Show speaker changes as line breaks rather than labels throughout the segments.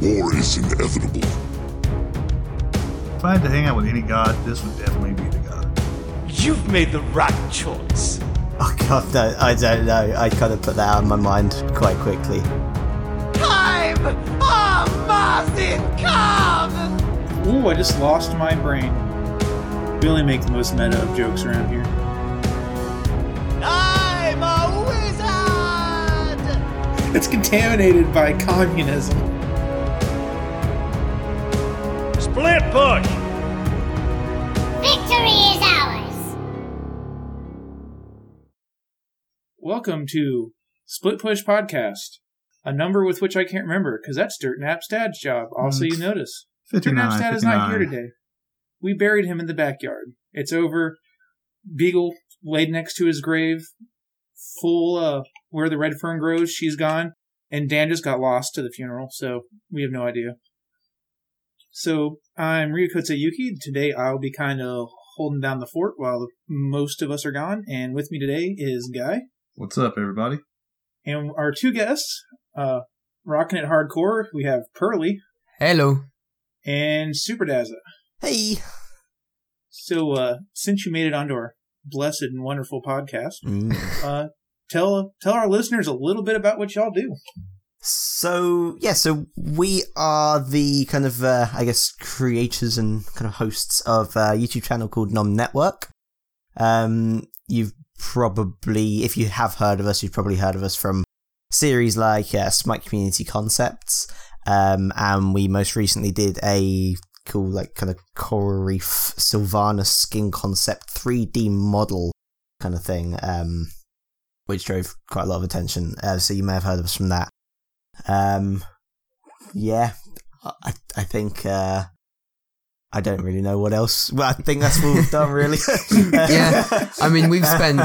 War is inevitable.
If I had to hang out with any god, this would definitely be the god.
You've made the right choice.
Oh god, no, I don't know. I kind of put that out of my mind quite quickly.
Time of Martin come!
Ooh, I just lost my brain. We only make the most meta of jokes around here.
Wizard!
It's contaminated by communism.
Split push!
Victory is ours!
Welcome to Split Push Podcast, a number with which I can't remember because that's Dirt Nap's dad's job. Also, you notice Dirt
59,
Nap's dad is not here today. We buried him in the backyard. It's over. Beagle laid next to his grave, full uh, where the red fern grows. She's gone, and Dan just got lost to the funeral, so we have no idea. So I'm Ryukotsu Yuki. Today I'll be kind of holding down the fort while most of us are gone, and with me today is Guy.
What's up, everybody?
And our two guests, uh, rocking it hardcore, we have Pearly
Hello.
and Super Dazza.
Hey.
So, uh, since you made it onto our blessed and wonderful podcast,
Mm.
uh, tell tell our listeners a little bit about what y'all do.
So yeah, so we are the kind of uh, I guess creators and kind of hosts of a YouTube channel called Nom Network. Um, you've probably, if you have heard of us, you've probably heard of us from series like uh, Smite Community Concepts. Um, and we most recently did a cool like kind of coral reef Sylvanus skin concept 3D model kind of thing. Um, which drove quite a lot of attention. Uh, so you may have heard of us from that. Um, yeah, I I think uh, I don't really know what else. Well, I think that's what we've done, really.
Yeah, I mean, we've spent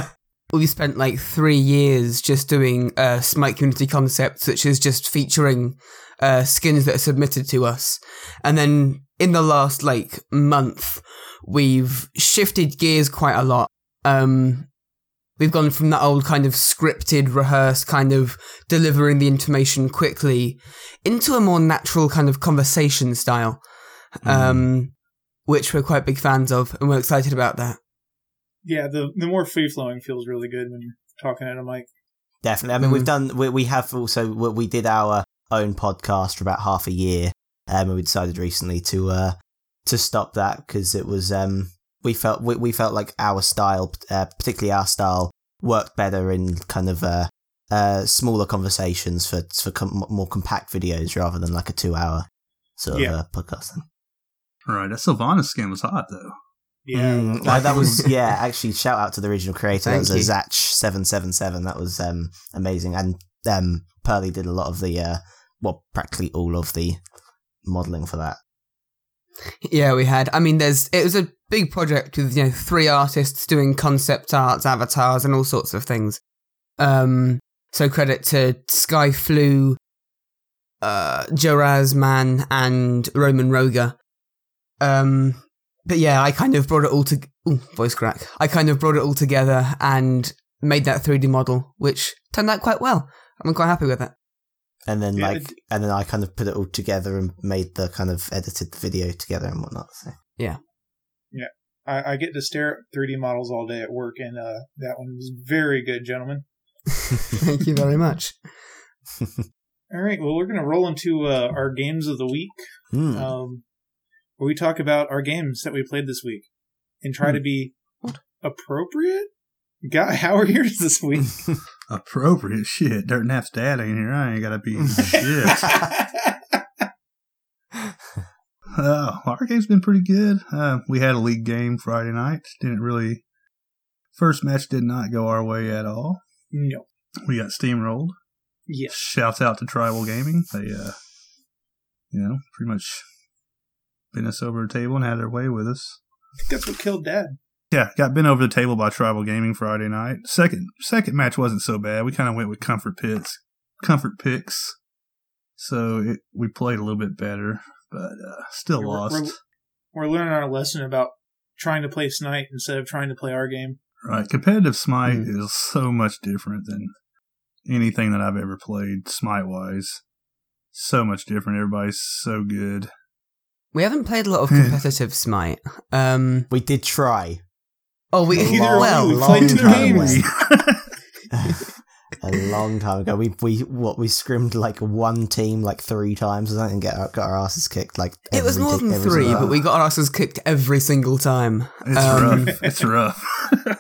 we've spent like three years just doing uh, Smite Community concepts, which is just featuring uh, skins that are submitted to us, and then in the last like month, we've shifted gears quite a lot. Um, we've gone from that old kind of scripted, rehearsed kind of delivering the information quickly into a more natural kind of conversation style, um, which we're quite big fans of, and we're excited about that.
Yeah, the the more free flowing feels really good when you're talking at a mic.
Definitely. I mean, we've
Mm.
done. We, we have also. We we did our own podcast for about half a year, um, and we decided recently to uh to stop that because it was um we felt we, we felt like our style, uh, particularly our style, worked better in kind of uh uh smaller conversations for for com- more compact videos rather than like a two hour sort of
Yeah.
uh, podcast. Thing.
Right, that Sylvanus skin was hot though.
Yeah,
Mm, that was yeah. Actually, shout out to the original creator.
Thank
that was
you.
a Zach seven seven seven. That was um amazing. And um Pearly did a lot of the uh well practically all of the modeling for that.
Yeah, we had. I mean, there's it was a big project with you know three artists doing concept arts, avatars, and all sorts of things. Um, so credit to Sky Flu, uh, Joraz Man, and Roman Roga. Um, but yeah, I kind of brought it all to ooh, voice crack. I kind of brought it all together and made that 3D model, which turned out quite well. I'm quite happy with it.
And then
Yeah,
like
it-
and then I kind of put it all together and made the kind of edited the video together and whatnot. So
I, I get to stare at 3D models all day at work, and uh, that one was very good, gentlemen.
Thank you very much.
All right, well, we're gonna roll into uh, our games of the week,
Hmm.
um, where we talk about our games that we played this week and try to be appropriate. Guy, how are yours this week?
Appropriate shit. Dirt Nap's dad ain't here. I ain't gotta be shit. Uh, our game's been pretty good. Uh, we had a league game Friday night. Didn't really. First match did not go our way at all.
no.
We got steamrolled.
Yes.
Shouts out to Tribal Gaming. They, uh, you know, pretty much bent us over a table and had their way with us.
I think that's what killed Dad.
Yeah, got bent over the table by Tribal Gaming Friday night. Second second match wasn't so bad. We kind of went with comfort pits, comfort picks. So it, we played a little bit better, but uh, still
We're-
lost.
we're- We're learning our lesson about trying to play Smite instead of trying to play our game.
Right. Competitive Smite
Mm.
is so much different than anything that I've ever played, Smite wise. So much different. Everybody's so good.
We haven't played a lot of competitive Smite. Um,
We did try.
Oh, we
Neither
have
well,
we.
long
played two
time
games.
a long time ago. We we what we scrimmed like one team like three times or something and get our, got our asses kicked like
it was more
di-
than three, but we got our asses kicked every single time.
It's
Um,
rough. It's rough.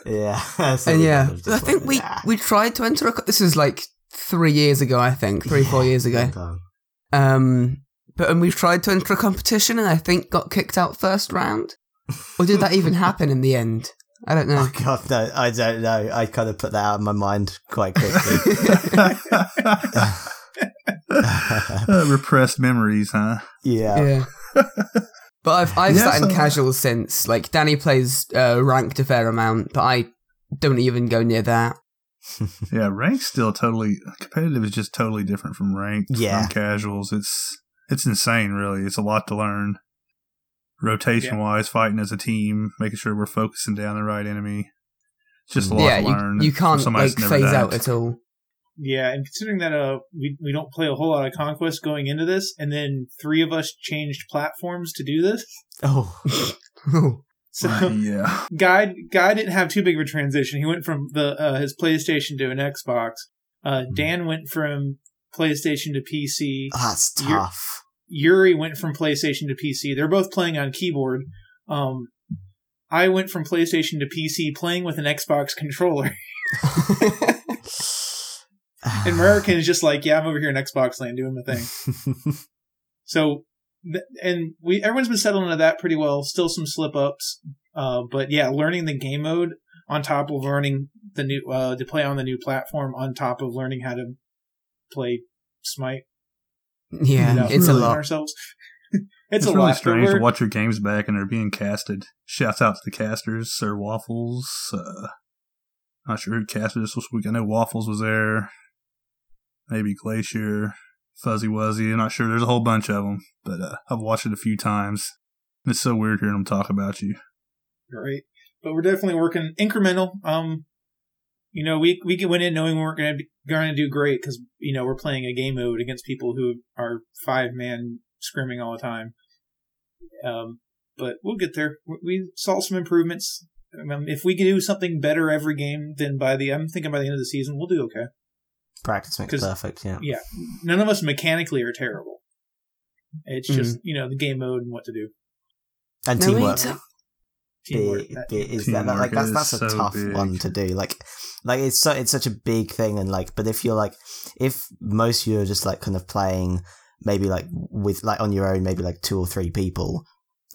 yeah so
and yeah,
kind of
I think
went,
we
"Nah."
we tried to enter a. co- This was like three years ago, I think, three four years ago. Um, but and we tried to enter a competition, and I think got kicked out first round. Or did that even happen in the end? I don't know.
Oh god, no, I don't know. I kind of put that out of my mind quite quickly.
Uh, repressed memories, huh?
yeah.
yeah. But I've I've
Yeah,
sat in
so-
casual since. Like Danny plays uh, ranked a fair amount, but I don't even go near that.
Yeah, rank's still totally competitive is just totally different from ranked
Yeah.
from casuals. It's it's insane, really. It's a lot to learn. Rotation wise, fighting as a team, making sure we're focusing down the right enemy. It's just a lot
yeah,
to learn.
you, you can't like phase
done
out at all.
Yeah, and considering that uh we we don't play a whole lot of conquest going into this, and then three of us changed platforms to do this.
Oh,
So
yeah,
Guy Guy didn't have too big of a transition. He went from the uh, his PlayStation to an Xbox. Uh, Dan went from PlayStation to PC.
that's
You're-
tough.
Yuri went from PlayStation to PC. They're both playing on keyboard. Um, I went from PlayStation to PC playing with an Xbox controller. And American is just like, yeah, I'm over here in Xbox land doing my thing. So, and we everyone's been settling into that pretty well. Still some slip ups, uh, but yeah, learning the game mode on top of learning the new uh, to play on the new platform on top of learning how to play Smite.
Yeah,
without
it's a
ruining
lot.
Ourselves.
it's,
it's, a
really
lot. but
strange to watch your games back and they're being casted. Shouts out to the casters, Sir Waffles. Uh, not sure who casted this this week. I know Waffles was there. Maybe Glacier, Fuzzy Wuzzy. I'm not sure. There's a whole bunch of them, but uh, I've watched it a few times. It's so weird hearing them talk about you.
right? But we're definitely working incremental. Um, you know, we we went in knowing we weren't going to be going to do great because you know we're playing a game mode against people who are five man scrimming all the time. Um, but we'll get there. We- We saw some improvements. Um, if we can do something better every game, then by the I'm thinking by the end of the season we'll do okay.
Practice makes perfect. Yeah.
Yeah, none of us mechanically are terrible. It's
Mhm.
just you know the game mode and what to do.
And
No,
teamwork.
need to-
Teamwork.
Bit-
that-
bit is that, that- like that's that's a
so
tough
big.
one to do. Like, like it's so it's such a big thing, and like, but if you're like, if most of you are just like kind of playing, maybe like with like on your own, maybe like two or three people,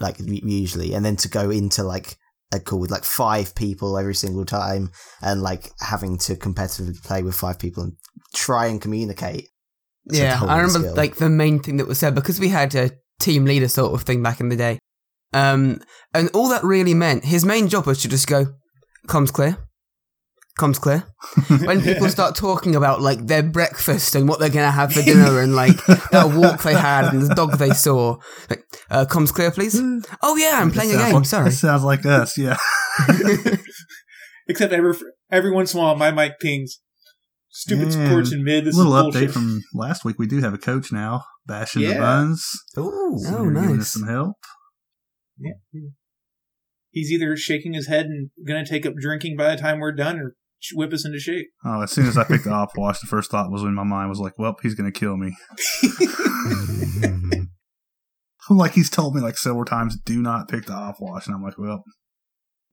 like usually, and then to go into like a call with like five people every single time, and like having to competitively play with five people and try and communicate.
Yeah, I remember
skill.
like the main thing that was said because we had a team leader sort of thing back in the day. Um, and all that really meant his main job was to just go, "Comms clear, comms clear." when people start talking about like their breakfast and what they're gonna have for dinner and like that walk they had and the dog they saw, like, uh, "Comms clear, please." Oh yeah, I'm playing a game.
like-
Sorry.
That sounds like us, yeah.
Except every every once in a while, my mic pings. Stupid
Yeah,
sports in mid. This
little
is
update
bullshit.
from last week. We do have a coach now, bashing the
Yeah.
buns.
Ooh,
So
Oh,
you're giving us
nice.
some help.
He's either shaking his head and going to take up drinking by the time we're done, or whip us into shape.
Oh, as soon as I picked the op wash, the first thought was in my mind was like, "Well, he's gonna kill me." like he's told me like several times, "Do not pick the op wash," and I'm like, "Well,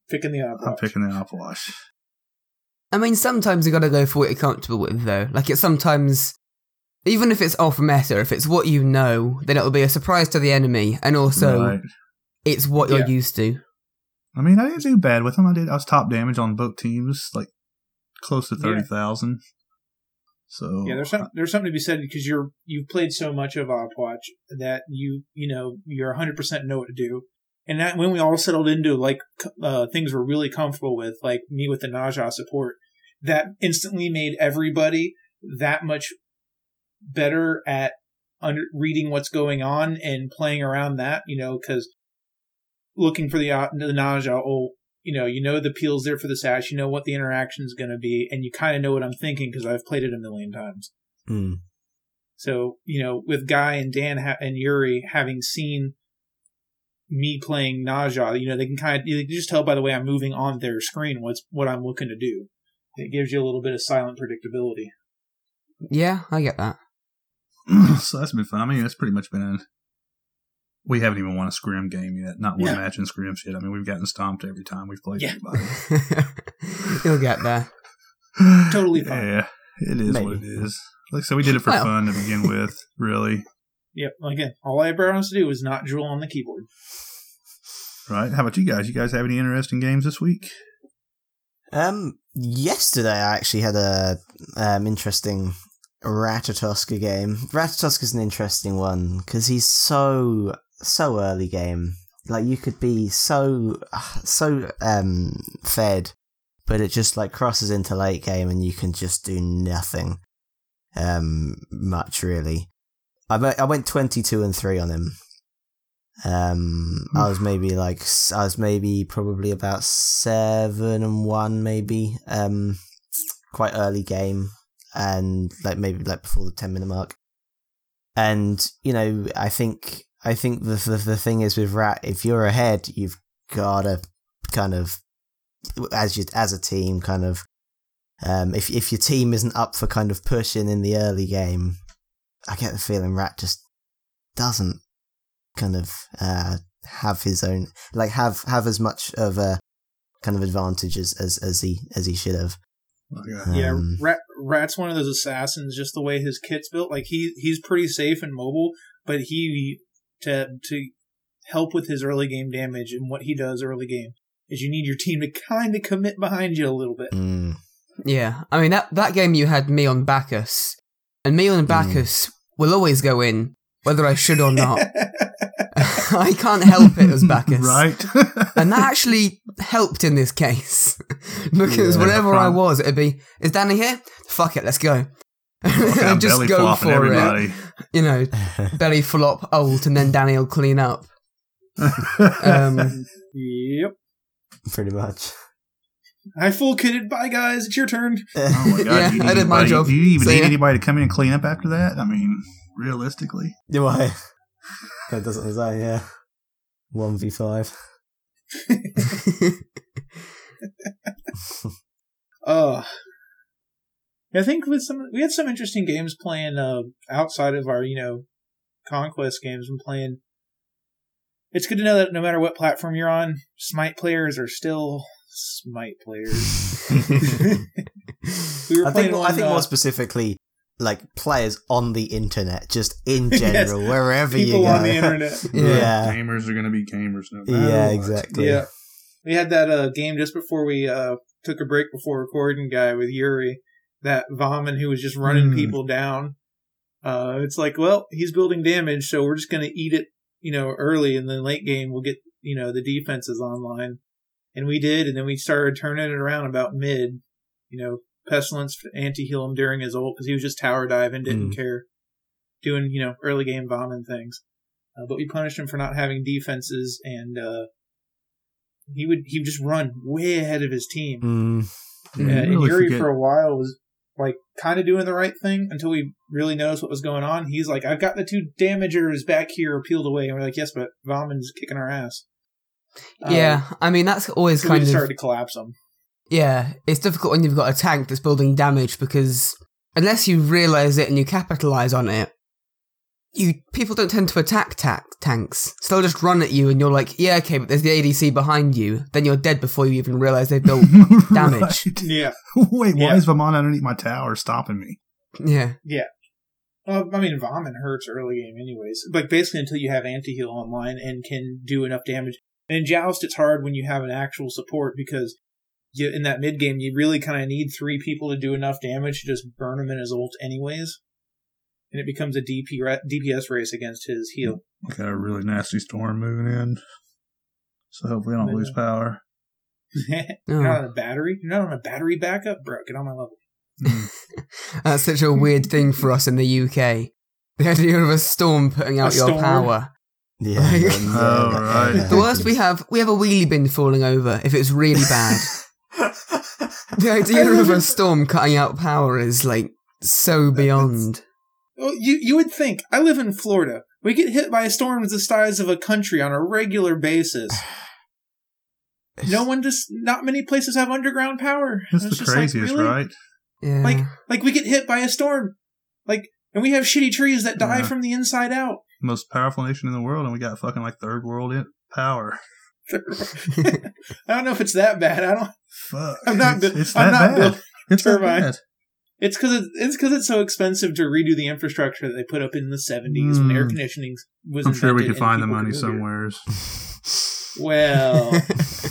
Picking the op.
I'm picking the op wash."
I mean, sometimes you gotta go for what you're comfortable with, though. Like, it's sometimes, even if it's off meta, if it's what you know, then it'll be a surprise to the enemy, and also
Right.
It's what you're
Yeah.
used to.
I mean, I didn't do bad with them. I did. I was top damage on both teams, like close to
Yeah.
thirty thousand. So
Yeah, there's some, there's something to be said because you're you've played so much of Opwatch that you you know you're 100 percent know what to do, and that when we all settled into like uh, things we're really comfortable with, like me with the Naja support, that instantly made everybody that much better at under reading what's going on and playing around that. You know, because looking for the uh, the Naja will you know, you know the peel's there for the sash, you know what the interaction is going to be, and you kind of know what I'm thinking because I've played it a million times.
Mm.
So, you know, with Guy and Dan ha- and Yuri having seen me playing Naja, you know, they can kind of, you can just tell by the way I'm moving on their screen what's, what I'm looking to do. It gives you a little bit of silent predictability.
Yeah, I get that.
so that's been fun. I mean, that's pretty much been a. We haven't even won a scrim game yet. Not one
Yeah.
match in scrim shit. I mean, we've gotten stomped every time we've played
Yeah.
anybody.
You'll get there.
Totally fine.
Yeah, it is what it is. Like I said, we did it for
Well.
fun to begin with, really.
Yep. Again, all I ever wants to do is not drool on the keyboard.
Right? How about you guys? You guys have any interesting games this week?
Um, yesterday I actually had a um interesting Ratatoskr game. Ratatoskr's an interesting one because he's so so early game. Like you could be so so um fed, but it just like crosses into late game and you can just do nothing um much really. I went- I went twenty two and three on him. Um, I was maybe like I was maybe probably about seven and one, maybe. Um, quite early game, and like maybe like before the ten minute mark. And you know, I think I think the the, the thing is with Rat, if you're ahead, you've gotta kind of as you as a team, kind of. Um, if if your team isn't up for kind of pushing in the early game, I get the feeling Rat just doesn't kind of uh, have his own like have have as much of a kind of advantage as as, as he as he should have.
Okay.
Yeah,
Um,
Rat, Rat's one of those assassins. Just the way his kit's built, like he he's pretty safe and mobile, but he to to help with his early game damage and what he does early game is you need your team to kind of commit behind you a little bit.
Mm,
Yeah, I mean that that game you had me on Bacchus, and me on Bacchus will always go in whether I should or not. I can't help it as Bacchus,
right?
and that actually helped in this case because
Yeah.
whenever I was, it'd be, "Is Danny here? Fuck it, let's go."
Fucking
And just go for
everybody.
it, you know, belly flop, ult, and then Danny will clean up. Um,
Yep.
pretty much.
I full kitted. Bye guys. It's your turn.
Oh my god!
Yeah,
you
I
need
did my
anybody-
job.
Do you even
See
need
ya.
anybody to come in and clean up after that? I mean, realistically,
Do I? That doesn't design, yeah. One v five.
Uh I think with some we had some interesting games playing uh outside of our, you know, conquest games and playing it's good to know that no matter what platform you're on, Smite players are still Smite players. we were
I
playing
think
one,
I think
uh,
more specifically, like players on the internet, just in general, wherever you
people on the internet.
yeah,
gamers are going to be gamers no matter
yeah,
what.
exactly.
Yeah. We had that uh, game just before we uh, took a break before recording guy with Yuri, that Vahman who was just running
Hmm.
people down. Uh, it's like, well, he's building damage, so we're just going to eat it, you know, early, and then late game we'll get, you know, the defenses online. And we did, and then we started turning it around about mid, you know, Pestilence anti-heal him during his ult because he was just tower diving, didn't
Mm.
care, doing, you know, early game Vahman things. Uh, but we punished him for not having defenses and, uh, he would he would just run way ahead of his team.
Mm,
Yeah,
Yeah, and
really
Yuri
forget-
for a while was like kind of doing the right thing until we really noticed what was going on. He's like, I've got the two damagers back here peeled away, and we're like, yes, but Vahman's kicking our ass. Uh,
yeah, I mean that's always
so we
kind
just
of
started to collapse them.
Yeah, it's difficult when you've got a tank that's building damage because unless you realize it and you capitalize on it, you people don't tend to attack ta- tanks. So they'll just run at you, and you're like, "Yeah, okay," but there's the ADC behind you. Then you're dead before you even realize they've built damage.
Right.
Yeah,
Wait, why
Yeah.
is Vamon underneath my tower stopping me?
Yeah, Yeah.
uh, I mean Vahman hurts early game anyways. Like basically until you have anti heal online and can do enough damage. And in Joust, it's hard when you have an actual support because you, in that mid game, you really kind of need three people to do enough damage to just burn them in his ult anyways. And it becomes a DP ra- DPS race against his heal.
We got a really nasty storm moving in, so hopefully I don't lose power.
You're
Oh.
not on a battery? You're not on a battery backup? Bro, get on my level.
that's such a weird thing for us in the UK. The idea of a storm putting out
A
your
storm?
power.
Yeah.
Like-
yeah,
Oh, right.
The worst we have, we have a wheelie bin falling over if it's really bad. the idea of a storm cutting out power is like so beyond.
Well, you you would think I live in Florida. We get hit by storms the size of a country on a regular basis. No one just not many places have underground power.
That's
It's
the
just like,
craziest,
really?
right?
Yeah.
Like like we get hit by a storm, like and we have shitty trees that die
Yeah.
from the inside out.
Most powerful nation in the world, and we got fucking like third world in- power.
I don't know if it's that bad. I don't.
Fuck.
I'm not.
It's, it's
I'm
that
not
bad.
built.
It's that bad.
It's because it's it's because it's so expensive to redo the infrastructure that they put up in the 70s when
Mm.
air conditioning was.
I'm sure we
invented
could find the money
could move here.
somewheres.
Well,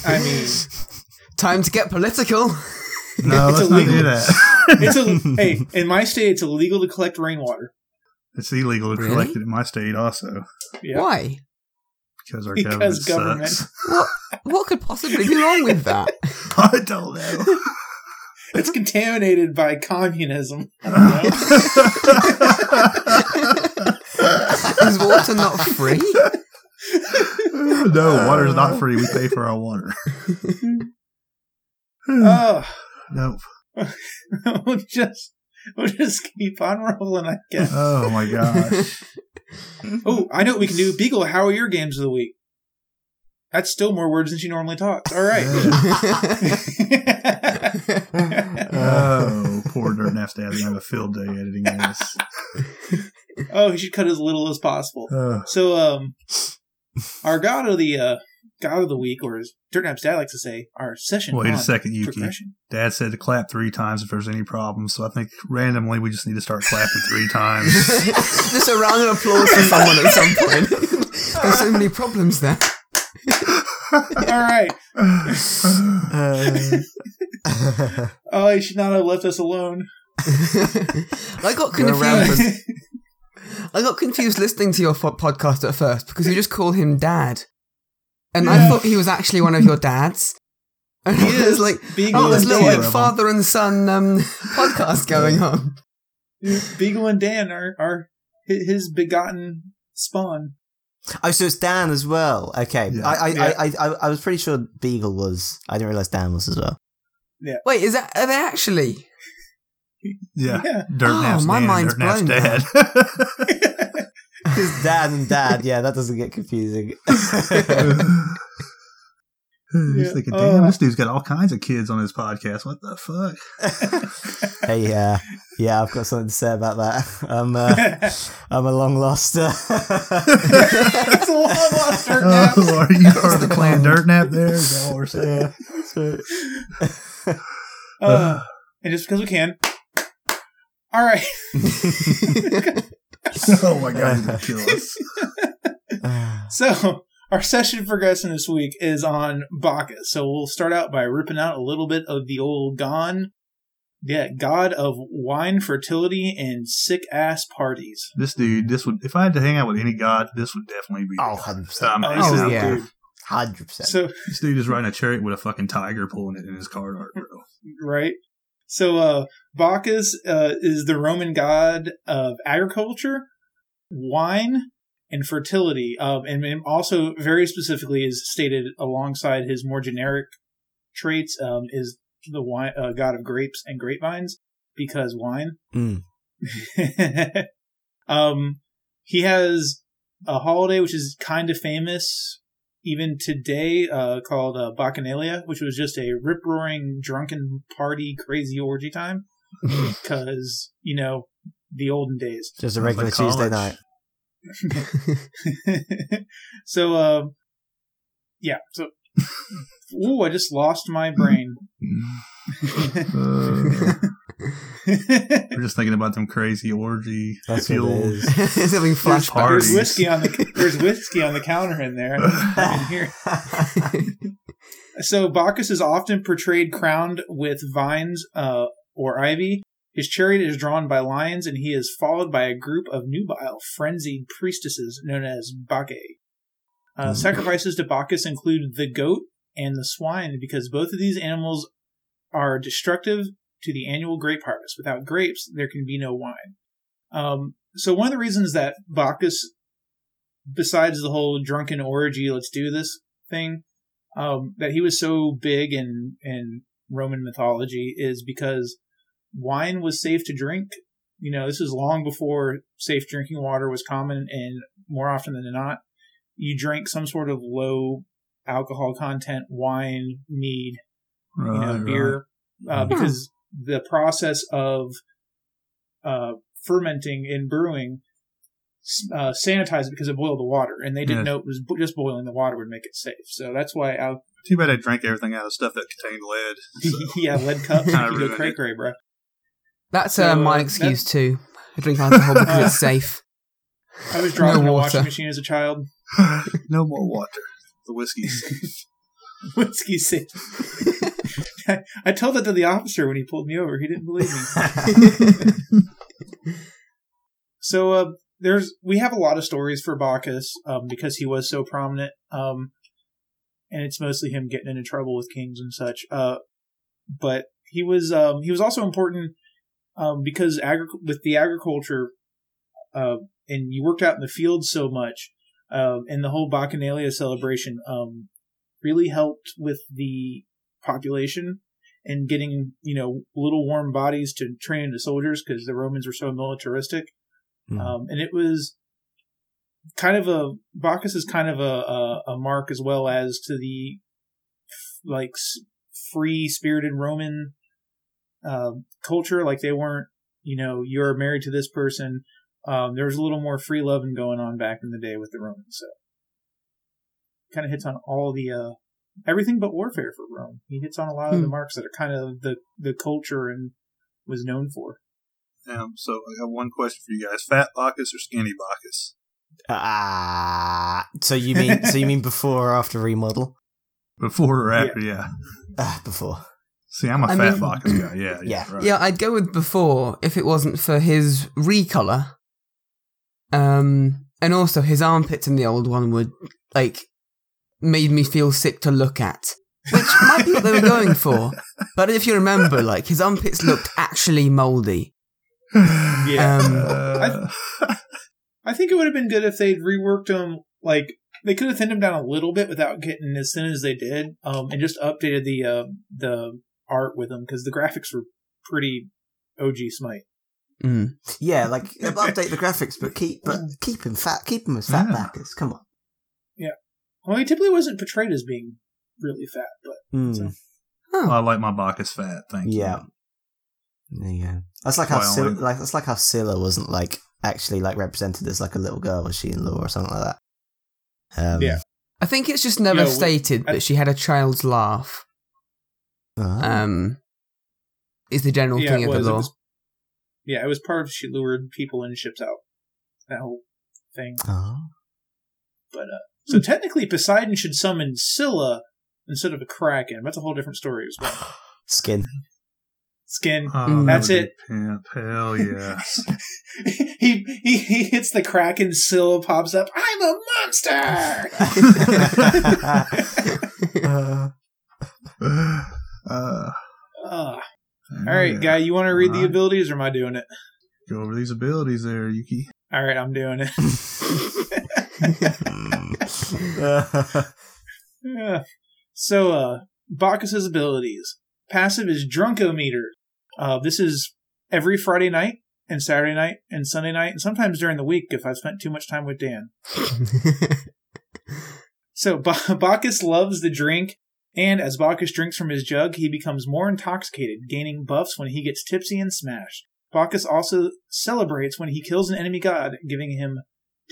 I mean,
Time to get political.
No,
It's
let's not
illegal.
do that.
it's a hey in my state it's illegal to collect rainwater.
it's illegal to
Really?
collect it in my state also
Yeah.
Why?
because our
Because
government,
government.
sucks.
What? What could possibly be wrong with that?
I don't know.
It's contaminated by communism. I don't know.
Is water not free?
no, water's not free. We pay for our water.
oh,
nope.
we'll just we'll just keep on rolling, I guess.
Oh my gosh.
Oh, I know what we can do. Beagle, how are your games of the week? That's still more words than she normally talks. All right.
Oh, poor Dirt Nap's Dad. gonna have a field day editing this.
oh, he should cut as little as possible.
Oh,
So, um, our god of the uh, god of the week, or as Dirt Nap's dad likes to say, our session.
wait a second, Yuki. Dad said to clap three times if there's any problems. So I think randomly we just need to start clapping three times.
Just a round of applause for someone at some point. There's so many problems there.
All right.
Uh,
Oh, he should not have left us alone.
I got confused. I got confused listening to your fo- podcast at first because you just call him dad, and I thought he was actually one of your dads. And
He is.
like,
Beagle
oh, there's little like, father and son um, podcast going on.
Beagle and Dan are are his begotten spawn.
Oh, so it's Dan as well. Okay,
Yeah.
I, I,
Yeah.
I, I, I was pretty sure Beagle was. I didn't realize Dan was as well. Yeah.
Wait, is that are they actually?
Yeah.
Yeah.
Dirt
Oh,
Nap's
my
Dan,
mind's
Dirt Nap's
blown
dad.
Because Dan and Dad, yeah, that doesn't get confusing.
He's
Yeah.
thinking,
Uh,
damn, this dude's got all kinds of kids on his podcast. What the fuck?
hey, uh, yeah, I've got something to say about that. I'm, uh, I'm a long lost. Uh,
It's a long lost Dirt Nap.
Oh, are you part of the clan Dirt Nap there? Is that what we're saying?
Uh, and just because we can. All right.
oh my god, he's gonna kill us.
So our session for progression this week is on Bacchus. So we'll start out by ripping out a little bit of the old Gon. Yeah, god of wine, fertility, and sick ass parties.
This dude, this would if I had to hang out with any god, this would definitely be.
Oh, 100%.
I'm
Oh,
racing
Oh,
out
yeah.
there.
Hundred percent.
So
This dude is riding a chariot with a fucking tiger pulling it in his cart art, bro.
right. So uh Bacchus uh, is the Roman god of agriculture, wine, and fertility. Um, and and also very specifically is stated alongside his more generic traits um, is the wine uh, god of grapes and grapevines because wine.
Mm.
um, he has a holiday which is kind of famous even today, uh, called uh, Bacchanalia, which was just a rip roaring, drunken party, crazy orgy time. Because you know the olden days.
Just a regular
like
Tuesday night.
so, uh, yeah. So, ooh, I just lost my brain.
Uh, we're just thinking about them crazy orgy
That's what it
fueled.
is.
He's having
There's,
flashbacks.
parties.
there's whiskey on the there's whiskey on the counter in there. I can hear. So Bacchus is often portrayed crowned with vines uh, or ivy. His chariot is drawn by lions, and he is followed by a group of nubile, frenzied priestesses known as Bacchae. Uh, sacrifices to Bacchus include the goat and the swine because both of these animals are destructive to the annual grape harvest. Without grapes, there can be no wine. Um, so one of the reasons that Bacchus besides the whole drunken orgy, let's do this thing, um, that he was so big in in Roman mythology is because wine was safe to drink. You know, this is long before safe drinking water was common, and more often than not, you drank some sort of low alcohol content wine, mead,
Right,
you know,
right.
beer, uh, because the process of uh, fermenting and brewing s- uh, sanitized because it boiled the water, and they didn't
Yes.
know it was bo- just boiling the water would make it safe. So that's why, al-
Too bad I drank everything out of stuff that contained lead.
yeah, lead cups. You go cray cray, bro.
That's
So,
uh, my
uh,
excuse too. I drink alcohol because it's safe.
I was dropping
No
a washing machine as a child.
no more water. The whiskey's safe.
Whiskey safe. I, I told that to the officer when he pulled me over. He didn't believe me. So uh, there's we have a lot of stories for Bacchus um, because he was so prominent, um, and it's mostly him getting into trouble with kings and such. Uh, but he was um, he was also important um, because agri- with the agriculture, uh, and you worked out in the fields so much, uh, and the whole Bacchanalia celebration um, really helped with the population and getting you know little warm bodies to train into soldiers because the Romans were so militaristic.
Hmm.
Um, and it was kind of a Bacchus is kind of a, a, a mark as well as to the like free spirited Roman uh, culture. Like they weren't, you know, you're married to this person. Um, there was a little more free loving going on back in the day with the Romans. So kind of hits on all the uh, everything but warfare for Rome. He hits on a lot of the
Hmm.
marks that are kind of the the culture and was known for.
Um, so I got one question for you guys: Fat Bacchus or Skinny Bacchus?
Ah, so you mean so you mean before or after remodel?
Before or after? Yeah.
Ah, before.
See, I'm a
I
fat
mean-
Bacchus guy. Yeah. Yeah.
Yeah.
Right.
Yeah, I'd go with before if it wasn't for his recolor. Um, and also his armpits in the old one would like made me feel sick to look at, which might be what they were going for. But if you remember, like his armpits looked actually mouldy.
Yeah.
Um,
Uh,
I think it would have been good if they'd reworked them. Like they could have thinned them down a little bit without getting as thin as they did, um, and just updated the uh, the art with them because the graphics were pretty OG Smite.
mm.
Yeah, like update the graphics, but keep but keep him fat. Keep him as fat
Yeah.
Bacchus. Come on.
Yeah, well, he typically wasn't portrayed as being really fat, but
Mm,
So-
I like my Bacchus fat. Thank you.
yeah. There you go. That's like how
Well,
Scylla,
like-
like that's like how Scylla wasn't like actually like represented as like a little girl, was she in law or something like that? Um,
Yeah.
I think it's just never
Yeah, we-
stated
I-
that she had a child's laugh.
Ah.
Um, is the general
yeah,
thing of
was,
the
it
law.
was. Yeah, it was part of she lured people in ships out. That whole thing.
Ah.
But uh, so technically, Poseidon should summon Scylla instead of a kraken. That's a whole different story as well.
Skin.
Skin.
Oh,
Mm.
That's it.
be Pimp. Hell yes.
he, he he hits the kraken. Scylla pops up. I'm a monster.
Uh,
uh,
Ugh. all right, guy, you want to read the
Alright.
abilities, or am I doing it?
Go over these abilities there, Yuki.
All right, I'm doing it. Yeah. So, uh, Bacchus's abilities. Passive is Drunkometer. Uh, this is every Friday night and Saturday night and Sunday night and sometimes during the week if I've spent too much time with Dan. So, ba- Bacchus loves the drink, and as Bacchus drinks from his jug, he becomes more intoxicated, gaining buffs when he gets tipsy and smashed. Bacchus also celebrates when he kills an enemy god, giving him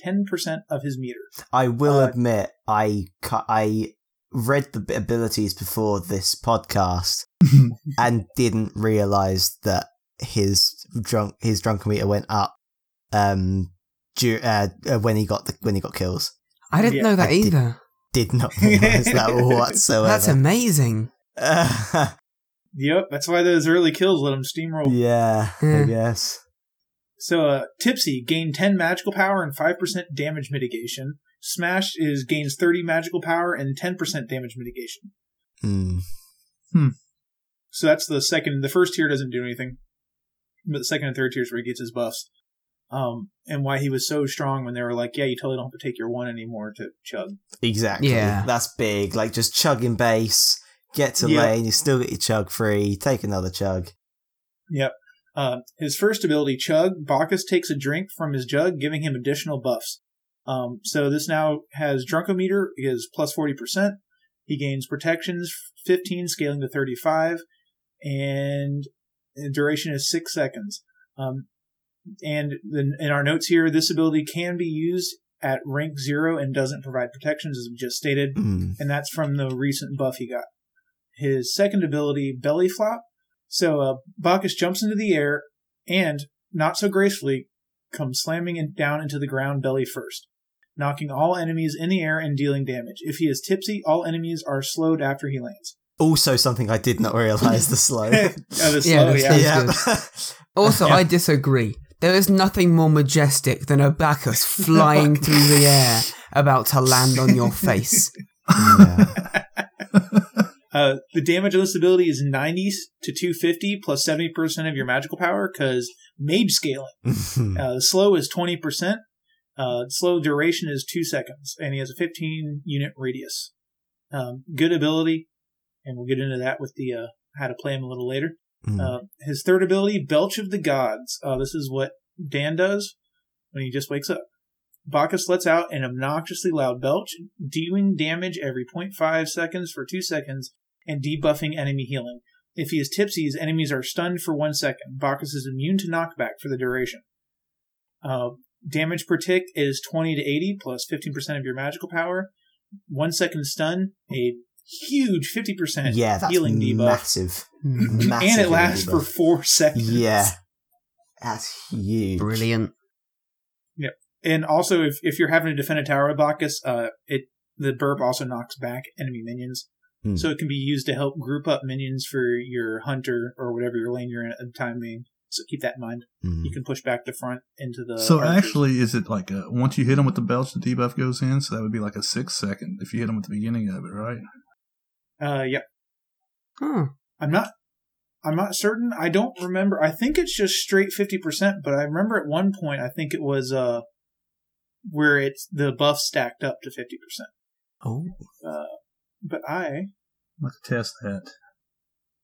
10% of his meter.
I will
Uh,
admit, I I read the abilities before this podcast and didn't realize that his drunk his drunken meter went up um du- uh, uh, when he got the when he got kills.
I didn't
Yeah,
know that
I did-
either.
Did not realize that whatsoever.
That's amazing.
Yep, that's why those early kills let him steamroll.
yeah, I guess.
So, uh, Tipsy gain 10 magical power and 5% damage mitigation. Smash is gains 30 magical power and 10% damage mitigation.
Hmm. Hmm.
So that's the second. The first tier doesn't do anything, but the second and third tiers where he gets his buffs. Um, and why he was so strong when they were like, yeah, you totally don't have to take your one anymore to chug.
Exactly.
Yeah.
That's big. Like just chugging base, get to
Yeah.
lane, you still get your chug free, take another chug.
Yep. Uh, his first ability, Chug, Bacchus takes a drink from his jug, giving him additional buffs. Um, so this now has Drunkometer is plus 40%. He gains protections 15, scaling to 35, and the duration is 6 seconds. Um, and then in our notes here, this ability can be used at rank 0 and doesn't provide protections, as we just stated
Mm.
and that's from the recent buff he got. His second ability, Belly Flop. So uh, Bacchus jumps into the air and, not so gracefully, comes slamming in, down into the ground belly first, knocking all enemies in the air and dealing damage. If he is tipsy, all enemies are slowed after he lands.
Also something I did not realize the slow.
Oh, the
Yeah,
slow,
the
yeah.
yeah.
Also,
Yeah.
I disagree. There is nothing more majestic than a Bacchus flying through the air about to land on your face.
Yeah.
Uh, the damage of this ability is 90 to 250 plus 70% of your magical power because mage scaling. Uh, the slow is 20%. Uh, slow duration is two seconds, and he has a 15 unit radius. Um, good ability, and we'll get into that with the uh, how to play him a little later.
Mm.
Uh, his third ability, Belch of the Gods. Uh, this is what Dan does when he just wakes up. Bacchus lets out an obnoxiously loud belch, dealing damage every 0.5 seconds for two seconds and debuffing enemy healing. If he is tipsy, his enemies are stunned for one second. Bacchus is immune to knockback for the duration. Uh, damage per tick is 20 to 80 plus 15% of your magical power. One second stun, a huge 50%
yeah, that's
healing debuff.
massive. Massive.
and it lasts
healing
for four seconds.
Yeah. That's huge.
Brilliant. Yep.
And also, if, if you're having to defend a tower with Bacchus, uh, it the burp also knocks back enemy minions.
Hmm.
So it can be used to help group up minions for your hunter or whatever your lane you're in at the time being. So keep that in mind.
Mm.
You can push back the front into the.
so
archers.
actually, is it like a, once you hit them with the belch, the debuff goes in? So that would be like a six second if you hit them at the beginning of it, right?
Uh, yeah,
Oh,
I'm not. I'm not certain. I don't remember. I think it's just straight fifty percent. But I remember at one point, I think it was uh, where it's the buff stacked up to fifty percent.
Oh.
But I
Let's test that.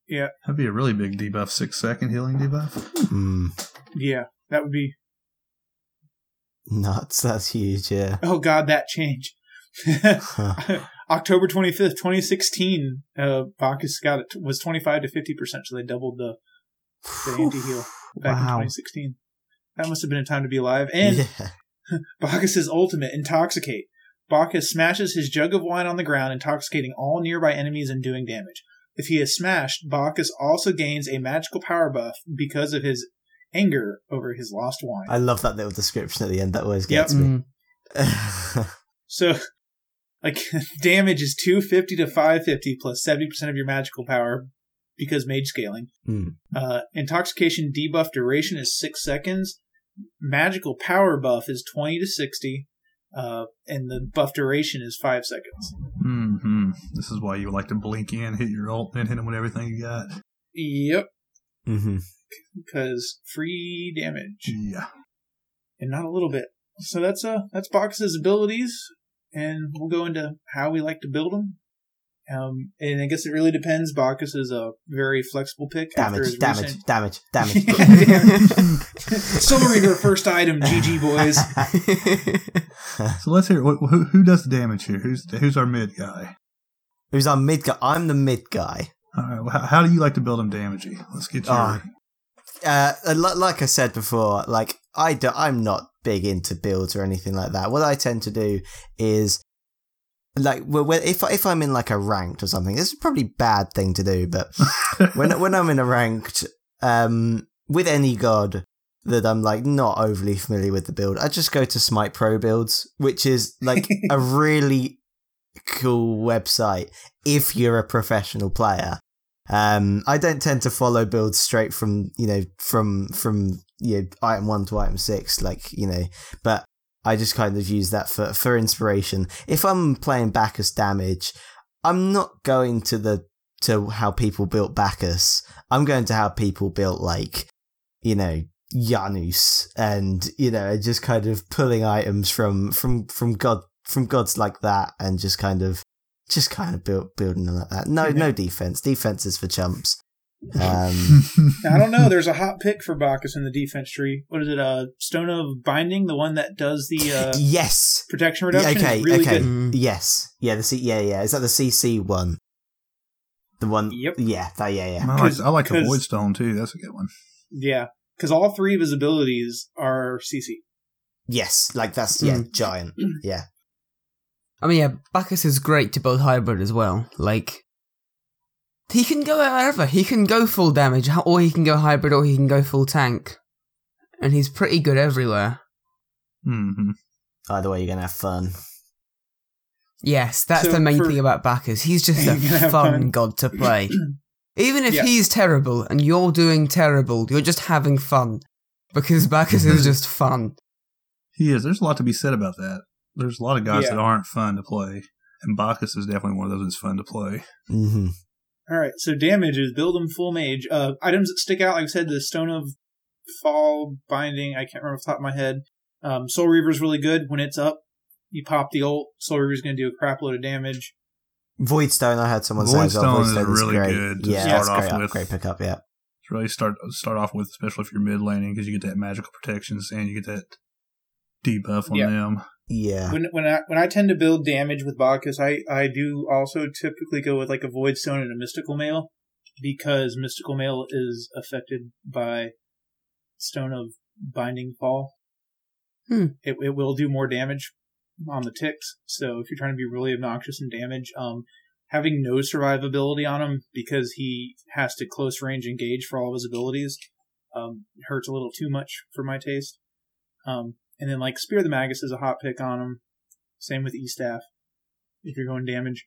Yeah.
That'd be a really big debuff, six second healing debuff.
Mm.
yeah, that would be
Nuts. That's huge. Yeah.
Oh God, that change.
Huh.
October twenty fifth, twenty sixteen. Uh, Bacchus got it was twenty five to fifty percent, so they doubled the the anti heal back in twenty sixteen. That must have been a time to be alive. And
yeah.
Bacchus's ultimate, intoxicate. Bacchus smashes his jug of wine on the ground, intoxicating all nearby enemies and doing damage. If he is smashed, Bacchus also gains a magical power buff because of his anger over his lost wine.
I love that little description at the end. That always gets
mm.
me.
So, like, damage is 250 to 550 plus 70% of your magical power because mage scaling.
Hmm.
Uh, intoxication debuff duration is 6 seconds. Magical power buff is 20 to 60. Uh, and the buff duration is 5 seconds.
hmm This is why you like to blink in, hit your ult, and hit him with everything you got.
Yep,
hmm
because free damage.
Yeah.
And not a little bit. So that's, uh, that's Bacchus's abilities. And we'll go into how we like to build them. Um, and I guess it really depends. Bacchus is a very flexible pick. after
Damage,
his
damage,
recent-
damage, damage,
Soul Reaver first item, GG boys.
So let's hear wh- who, who does the damage here. Who's who's our mid guy?
Who's our mid guy? I'm the mid guy.
All right. Well, how, how do you like to build him damagey? Let's get your.
Ah. Uh, like I said before, like I do, I'm not big into builds or anything like that. What I tend to do is like well, if if I'm in like a ranked or something, this is probably a bad thing to do, but when when I'm in a ranked, um, with any god that I'm like not overly familiar with the build, I just go to Smite Pro builds, which is like a really cool website if you're a professional player. Um, I don't tend to follow builds straight from you know from from you know item one to item six, like you know, but I just kind of use that for for inspiration. If I'm playing Bacchus damage, I'm not going to the to how people built Bacchus. I'm going to how people built like you know Janus, and you know, just kind of pulling items from from from God from gods like that, and just kind of just kind of build, building them like that. No, no defense. Defense is for chumps. Um,
I don't know. There's a hot pick for Bacchus in the defense tree. What is it? Uh, Stone of Binding, the one that does the uh,
yes.
protection reduction.
okay.
really
okay.
good.
Mm.
Yes. Yeah. The C. Yeah. Yeah. Is that the CC one? The one.
Yep.
Yeah. That. Yeah. Yeah.
I like,
'Cause-
I like the
'cause-
Void Stone too. That's a good one.
Yeah, because all three of his abilities are CC.
Yes. Like that's yeah.
Mm.
Giant. Yeah.
I mean, yeah, Bacchus is great to build hybrid as well. Like, he can go wherever. He can go full damage, or he can go hybrid, or he can go full tank. And he's pretty good everywhere.
hmm
Either way, you're gonna have fun.
Yes, that's
So
the main
for-
thing about Bacchus. He's just a fun
fun.
god to play. Even if
Yeah.
he's terrible and you're doing terrible, you're just having fun. Because Bacchus is just fun.
He is. There's a lot to be said about that. There's a lot of guys
Yeah.
that aren't fun to play, and Bacchus is definitely one of those that's fun to play.
hmm
All right, so damage is build them full mage. Uh, items that stick out, like I said, the Stone of Fall Binding. I can't remember off the top of my head. Um, Soul Reaver's really good. When it's up, you pop the ult. Soul Reaver's going to do a crap load of damage.
Voidstone. I had someone say
Void
as.
Stone is
Voidstone is
really
great.
good to
yeah,
start
that's
off
great. up-
with.
Great pickup. Yeah.
It's really start start off with, especially if you're mid laning, because you get that magical protections and you get that debuff on
Yeah.
them.
Yeah.
When when I when I tend to build damage with Bacchus, I I do also typically go with like a Void Stone and a Mystical Mail because Mystical Mail is affected by Stone of Binding Fall.
Hmm.
It it will do more damage on the ticks. So if you're trying to be really obnoxious in damage, um, having no survivability on him because he has to close range engage for all of his abilities, um, hurts a little too much for my taste. Um, and then like Spear the Magus is a hot pick on him. Same with E Staff. If you're going damage.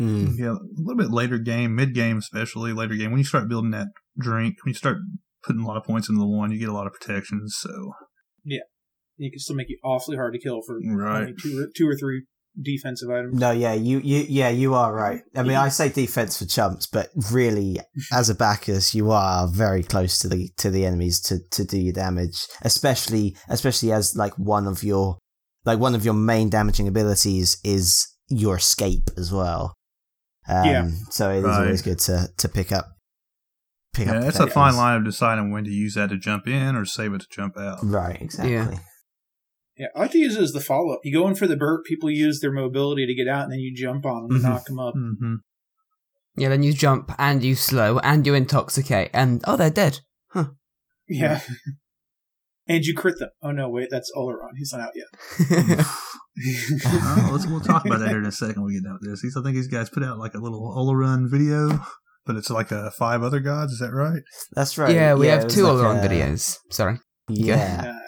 Mm.
Yeah, a little bit later game, mid game especially, later game, when you start building that drink, when you start putting a lot of points into the one, you get a lot of protections. So yeah,
It can still make you awfully hard to kill for
Right.
two or, two or three defensive items.
No, yeah, you, you, yeah, you are right. I mean, I say defense for chumps, but really, as a Bacchus, you are very close to the to the enemies to to do your damage, especially especially as like one of your like one of your main damaging abilities is your escape as well. Um,
Yeah.
So it is
Right.
always good to to pick up. Pick
yeah,
up
it's a fine line of deciding when to use that to jump in or save it to jump out.
Right. Exactly.
Yeah.
Yeah, I like to use it as the follow up. You go in for the burp, people use their mobility to get out, and then you jump on them and knock them up.
hmm
Yeah, then you jump and you slow and you intoxicate and oh, they're dead.
Yeah. and you crit them. Oh no, wait, that's Olorun. He's not out yet.
Oh, let's, we'll talk about that here in a second when we get done with this. He's, I think these guys put out like a little Olorun video, but it's like uh, five other gods. Is that right?
That's right.
yeah, we
it
have
was
two
like
Olorun
a-
videos. Sorry.
Yeah.
nice.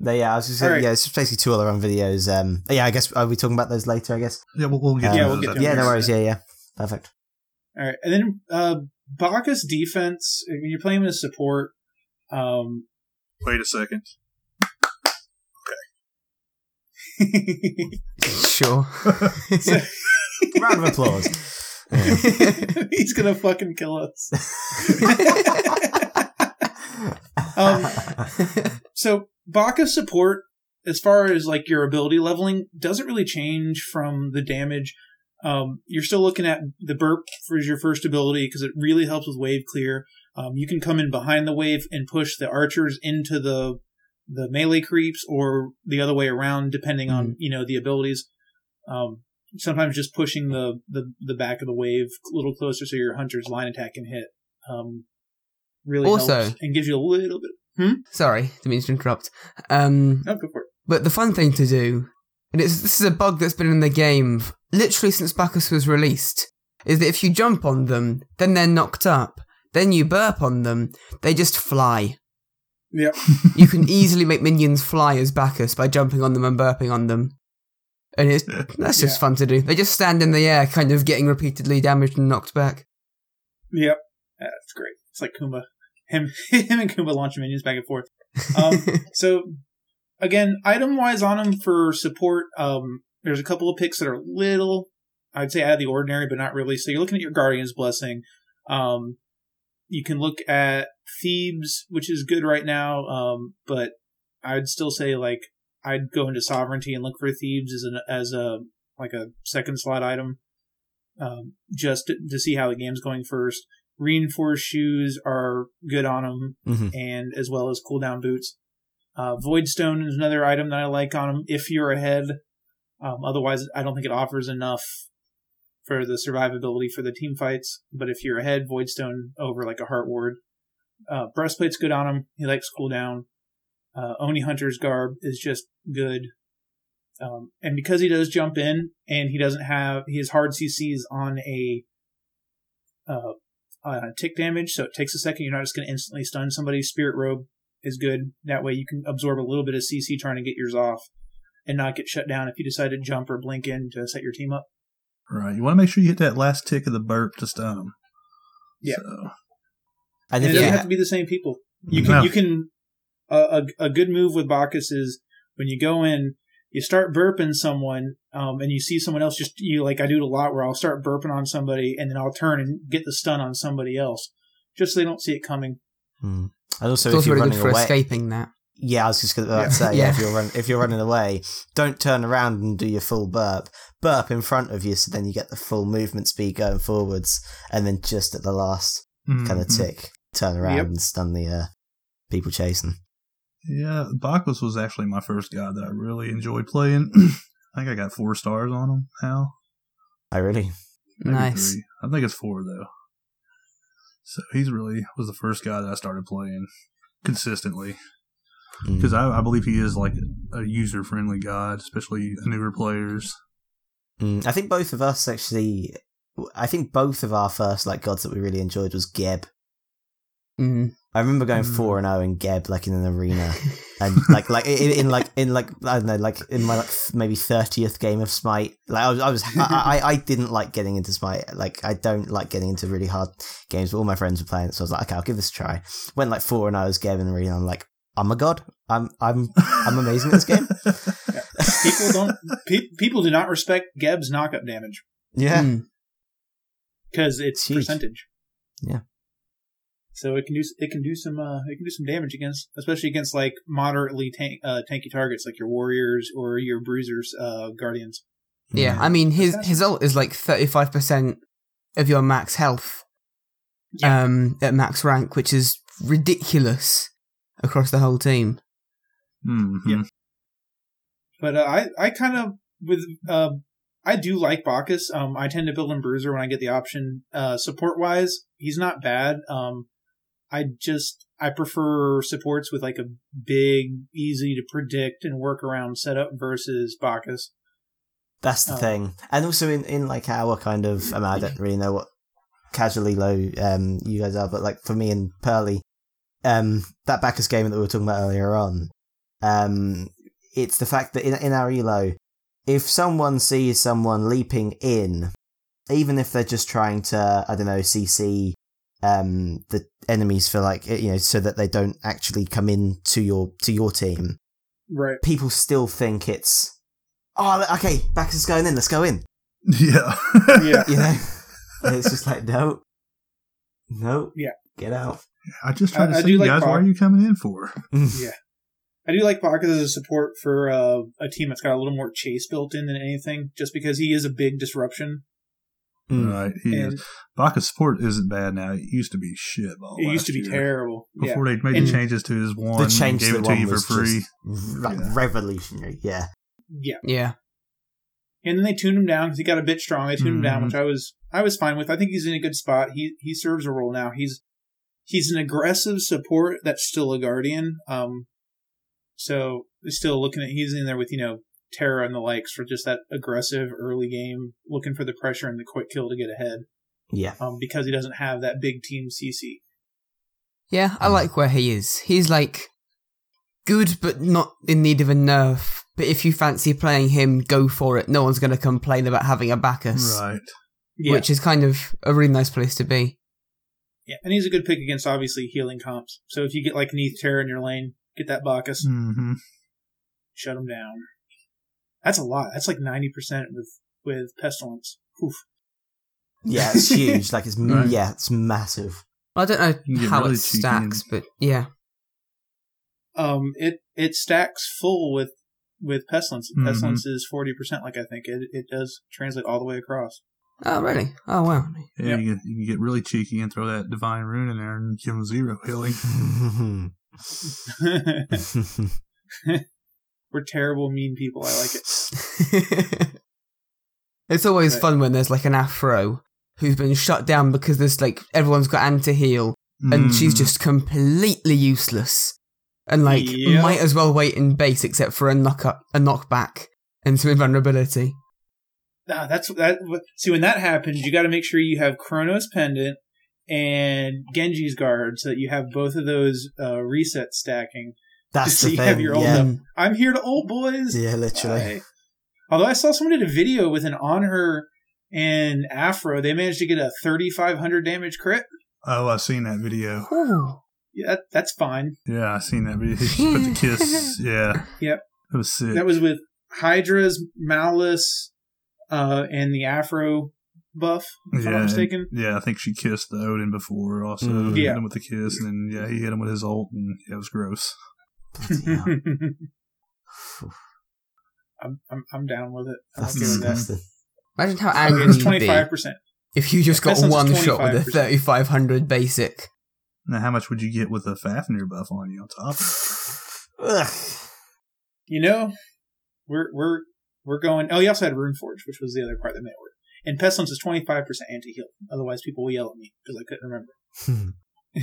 No, yeah, I was just saying,
Alright.
yeah, it's just basically two Olorun videos. Um, yeah, I guess are we talking about those later? I guess.
Yeah, we'll, we'll get.
Um,
Yeah, we'll get
after
Yeah, no worries. Yeah, yeah, perfect.
All right, and then uh, Bacchus defense. When you're playing with support, um,
Wait a second. Okay.
Sure.
Round of applause.
he's gonna fucking kill us. Um, So Baka support, as far as like your ability leveling, doesn't really change from the damage. Um, you're still looking at the burp for your first ability because it really helps with wave clear. Um, you can come in behind the wave and push the archers into the the melee creeps, or the other way around, depending on you know the abilities. Um, sometimes just pushing the, the the back of the wave a little closer so your hunter's line attack can hit. Um, really
Also-
helps and gives you a little bit.
Sorry, didn't mean to interrupt. Um,
No, go for it.
But the fun thing to do, and it's, this is a bug that's been in the game literally since Bacchus was released, is that if you jump on them, then they're knocked up. Then you burp on them, they just fly.
Yep.
You can easily make minions fly as Bacchus by jumping on them and burping on them. And it's, that's just
Yeah.
fun to do. They just stand in the air, kind of getting repeatedly damaged and knocked back.
Yep. That's great. It's like Kumba. Him, him and Kumba launching minions back and forth. Um, so again, item wise on him for support, um, there's a couple of picks that are little, I'd say out of the ordinary, but not really. So you're looking at your Guardian's Blessing. Um, you can look at Thebes, which is good right now, um, but I'd still say like I'd go into sovereignty and look for Thebes as an as a like a second slot item, um, just to, to see how the game's going first. Reinforced shoes are good on them,
Mhm.
and as well as cooldown boots. Uh, Voidstone is another item that I like on them if you're ahead. Um, otherwise, I don't think it offers enough for the survivability for the team fights. But if you're ahead, Voidstone over like a Heart Ward. Uh, breastplate's good on him. He likes cooldown. Uh, Oni Hunter's garb is just good. Um, and because he does jump in and he doesn't have, his hard CCs on a, uh, on tick damage, so it takes a second. You're not just going to instantly stun somebody. Spirit Robe is good. That way you can absorb a little bit of CC trying to get yours off and not get shut down if you decide to jump or blink in to set your team up.
Right. You want to make sure you hit that last tick of the burp to stun them.
Yeah.
So,
And
And it doesn't
ha-
have to be the same people. You can,
No.
you can, uh, a, a good move with Bacchus is when you go in, you start burping someone, um, and you see someone else just, you like, I do it a lot where I'll start burping on somebody and then I'll turn and get the stun on somebody else just so they don't see it coming.
Hmm. And also,
It's
if
also
you're
really
running
good for
away,
escaping that.
yeah, I was just going to
Yeah.
say, yeah.
Yeah.
if you're run, if you're running away, don't turn around and do your full burp. Burp in front of you, so then you get the full movement speed going forwards, and then just at the last kind of tick, turn around
Yep.
and stun the uh, people chasing.
Yeah, Bacchus was actually my first guy that I really enjoyed playing. I think I got four stars on him now.
I really,
Maybe
Nice.
three. I think it's four though. So he's really was the first guy that I started playing consistently
Mm.
because I, I believe he is like a user friendly god, especially newer players.
Mm, I think both of us actually. I think both of our first like gods that we really enjoyed was Geb.
Mm.
I remember going
Mm.
four and zero in Geb, like in an arena, and like like in, in like in like I don't know, like in my like maybe thirtieth game of Smite. Like I was, I was, I, I, I didn't like getting into Smite. Like I don't like getting into really hard games, but all my friends were playing it, so I was like, okay, I'll give this a try. Went like four and I was Geb in arena. I'm like, I'm a god. I'm I'm I'm amazing at this game.
People don't, pe- people do not respect Geb's knockup damage
yeah.
Because it's
It's
percentage.
Yeah.
So it can do it can do some uh, it can do some damage against especially against like moderately tank, uh, tanky targets like your warriors or your bruisers uh, guardians.
Yeah, I mean his his ult is like thirty five percent of your max health.
Yeah.
Um, at max rank, which is ridiculous across the whole team.
Mhm.
Yeah. But uh, I I kind of with uh I do like Bacchus. Um, I tend to build in Bruiser when I get the option. Uh, support wise, he's not bad. Um, I just I prefer supports with like a big, easy to predict and work around setup versus Bacchus.
That's the
Oh.
thing. And also in, in like our kind of, I mean, I don't really know what casually low um you guys are, but like for me and Pearly, um, that Bacchus game that we were talking about earlier on, um, it's the fact that in, in our elo, if someone sees someone leaping in, even if they're just trying to, I don't know, CC um the enemies for like you know so that they don't actually come in to your to your team
Right.
people still think it's oh okay Bacchus is going in let's go in
Yeah.
Yeah.
you know and it's just like no no
Yeah.
get out
I just
try
to
I
say,
do
you
like
guys,
Bach.
why are you coming in for?
Yeah. I do like Bacchus as a support for uh, a team that's got a little more chase built in than anything, just because he is a big disruption.
Mm.
Right. He
And
is. Bacchus support isn't bad now. It used to be shit.
it used to be
terrible.
terrible. Yeah.
Before they made
And-
the changes to his one,
the change to
gave
the
it to you for free.
like
Yeah.
revolutionary yeah
Yeah.
Yeah.
And then they tuned him down because he got a bit strong. They tuned him down,
Mhm.
which I was I was fine with. I think he's in a good spot. He he serves a role now. He's he's an aggressive support that's still a guardian. Um, so still looking at he's in there with you know Terra and the likes for just that aggressive early game, looking for the pressure and the quick kill to get ahead.
yeah
Um, because he doesn't have that big team CC.
Yeah, I like where he is. He's like good, but not in need of a nerf. But if you fancy playing him, go for it. No one's going to complain about having a Bacchus,
Right.
Yeah,
which is kind of a really nice place to be.
yeah, and he's a good pick against obviously healing comps. So if you get like Neath Terra in your lane, get that Bacchus,
hmm
shut him down. That's a lot. That's like ninety percent with with pestilence. Oof.
yeah it's huge like it's
Right.
yeah it's massive
I don't know
You can
how
really
it stacks,
and-
but yeah.
Um, it it stacks full with with pestilence.
Mhm.
Pestilence is forty percent. Like I think it it does translate all the way across.
Oh, really? Oh, wow.
Yeah,
Yep.
you, can, you can get really cheeky and throw that divine rune in there and give him zero healing.
We're terrible, mean people. I like it.
it's always
Right.
fun when there's like an Aphro who's been shut down because there's like everyone's got anti heal and she's
Mm.
just completely useless and like
Yep.
might as well wait in base except for a knock up a knockback and some invulnerability.
Ah, that's that. See, when that happens, you got to make sure you have Chronos Pendant and Genji's Guard, so that you have both of those uh, reset stacking.
That's
So
the
you
thing.
have your old
yeah.
up. I'm here to old boys.
yeah, literally.
Bye. Although I saw someone did a video with an Olorun and Aphro, they managed to get a 3,500 damage crit.
Oh, I've seen that video.
Ooh.
Yeah, that, that's fine.
Yeah, I've seen that video. She put the kiss. Yeah.
Yep.
It was sick.
That was with Hydra's Malice uh, and the Aphro buff, if I'm
yeah,
not mistaken.
yeah, I think she kissed the Odin before also.
Mm.
Hit
Yeah.
him with the kiss, and then yeah, he hit him with his ult, and yeah, it was gross.
Bloody hell.
I'm, I'm I'm down with it. I'm
That's
okay with that.
disgusting.
Imagine how
Okay,
angry
it's
you'd
twenty
be
five percent.
if you just got
Pestilence
one shot with a
25%.
3500 basic.
Now, how much would you get with a Fafnir buff on you on top?
Ugh.
You know, we're we're we're going. Oh, you also had Runeforge, which was the other part that made it work. And Pestilence is twenty five percent anti heal. Otherwise, people will yell at me because I couldn't remember.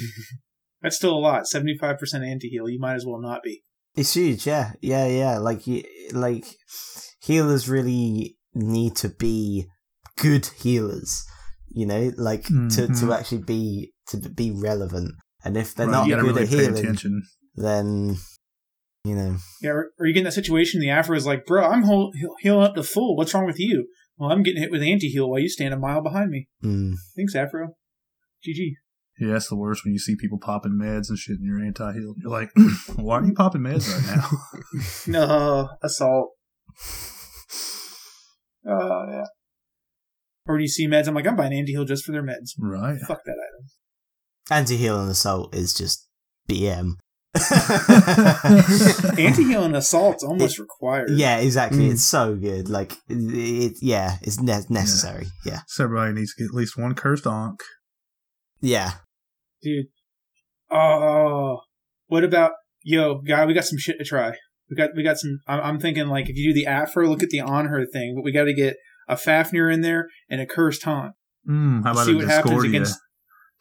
That's still a lot. Seventy five percent anti heal. You might as well not be.
It's huge, yeah, yeah, yeah. Like, like healers really need to be good healers. You know, like to
Mhm.
to actually be to be relevant. And if they're
Right,
not good
really
at healing,
attention.
then you know,
Yeah, or, or you get in that situation. The Aphro is like, "Bro, I'm whole, healing up to full. What's wrong with you?" Well, I'm getting hit with anti heal while you stand a mile behind me.
mm,
Thanks, Aphro. GG.
Yeah, that's the worst when you see people popping meds and shit, and you're anti-heal. You're like, why are you popping meds right now?
No assault. Oh yeah. Or do you see meds? I'm like, I'm buying anti heal just for their meds.
right.
Fuck that item.
anti heal and assault is just BM.
Anti heal and assault's almost required.
yeah, exactly.
Mm.
It's so good. Like, it, it yeah, it's ne- necessary. Yeah,
So everybody needs to get at least one cursed ankh.
yeah.
Dude. Oh, what about yo, guy? We got some shit to try. We got we got some. I'm, I'm thinking like if you do the Aphro, look at the Olorun thing, but we got to get a Fafnir in there and a cursed ankh,
Mm, how about
See
a
what happens
Discordia
against-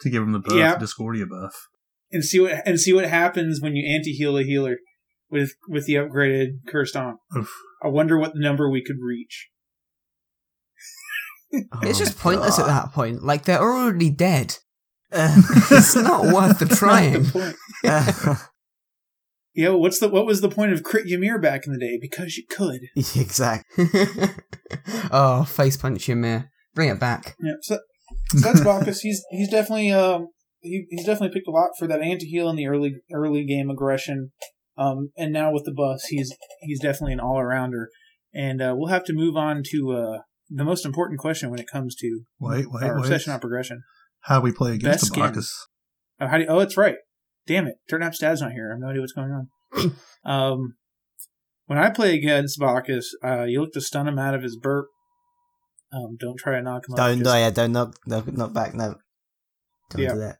to give him the buff,
Yeah.
Discordia buff?
and see what and see what happens when you anti heal a healer with with the upgraded cursed on.
Oof.
I wonder what number we could reach.
It's
Oh,
just pointless at that point. Like they're already dead.
Uh,
It's not worth the trying.
Point. Yeah, what's the what was the point of crit Ymir back in the day? Because you could.
exactly.
oh, face punch Ymir. Bring it back.
Yeah, so, so that's Bacchus. He's he's definitely um he, he's definitely picked a lot for that anti heal in the early early game aggression. Um, and now with the bus, he's he's definitely an all arounder. And uh, we'll have to move on to uh, the most important question when it comes to
Wait, wait,
our
wait.
obsession not progression.
How do we play against
Best
the. Bacchus?
Oh, how do you, oh, it's right. Damn it, Dirt Nap's Dad's not here. I have no idea what's going on. um, when I play against Bacchus, uh, you look to stun him out of his burp. Um, don't try to knock him.
don't,
out.
no, yeah, don't knock, knock, knock back. No, don't
Yeah.
do that.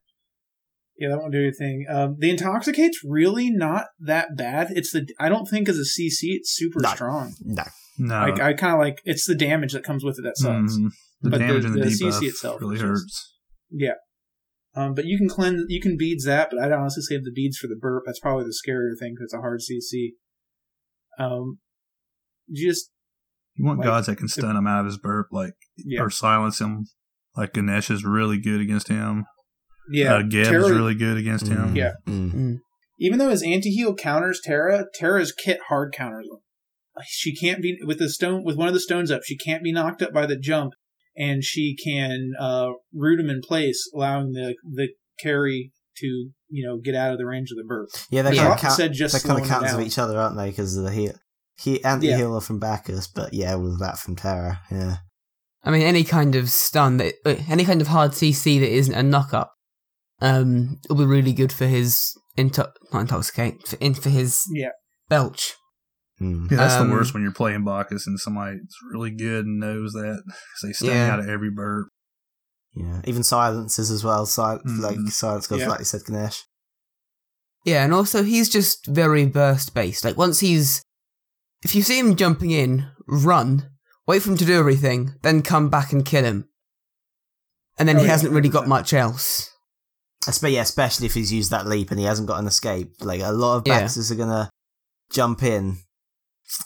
Yeah, that won't do anything. Um, the intoxicate's really not that bad. It's the I don't think as a CC it's super
No.
strong.
No.
No.
Like I kind of like it's the damage that comes with it that sucks.
Mm, the
But the-
damage and the,
the
debuff
CC itself
really
is just-
hurts.
Yeah. Um, but you can cleanse, you can beads that, but I'd honestly save the beads for the burp. That's probably the scarier thing because it's a hard CC. Um, just
You want
Like,
gods that can stun him out of his burp, like
yeah,
or silence him. Like Ganesh is really good against him.
yeah.
uh, Geb
Terra-
is really good against him.
Mm,
Yeah.
mm.
even though his anti heal counters Terra, Terra's kit hard counters him. She can't be with the stone with one of the stones up. She can't be knocked up by the jump, and she can uh, root him in place, allowing the the carry to you know get out of the range of the burp.
Yeah, they're
Yeah.
kind of
I
count,
said, just
they're kind of
slowing it
counters of each other, aren't they? Because of the heal, he anti healer from Bacchus, but yeah, with that from Terra. Yeah,
I mean, any kind of stun that, uh, any kind of hard CC that isn't a knock up Um, it'll be really good for his into- not intoxicate for, in for his
Yeah.
belch.
Hmm.
Yeah, that's
Um,
the worst when you're playing Bacchus and somebody's really good and knows that 'cause they stay
Yeah.
out of every burp.
Yeah, even silences as well. Sil- Like
Mhm.
silence goes
Yeah.
like you said, Ganesh.
Yeah, and also he's just very burst based. Like once he's, if you see him jumping in, run, wait for him to do everything, then come back and kill him. And then
Oh,
he
yeah,
hasn't really got much else.
Espe- yeah, especially if he's used that leap and he hasn't got an escape. Like a lot of
Yeah.
Are gonna jump in,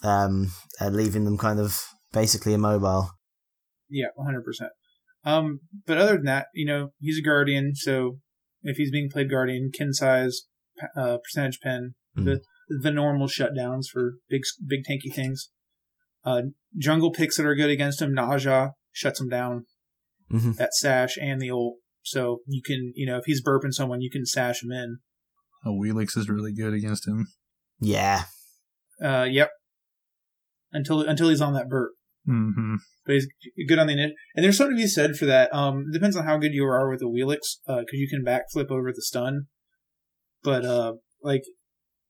um, and leaving them kind of basically immobile.
Yeah, 100%. Um, but other than that, you know, he's a guardian, so if he's being played guardian, Qin's Sais, uh, percentage pen,
Mm.
the the normal shutdowns for big big tanky things. Uh, jungle picks that are good against him, Ne Zha shuts him down.
Mhm.
That sash and the ult, so you can, you know, if he's burping someone, you can sash him in.
Oh, Awilix is really good against him.
Yeah,
Uh, yep. Until until he's on that burp.
Mm-hmm.
but he's good on the init. And there's something to be said for that. Um, it depends on how good you are with the Awilix, uh, cause you can backflip over the stun. But, uh, like,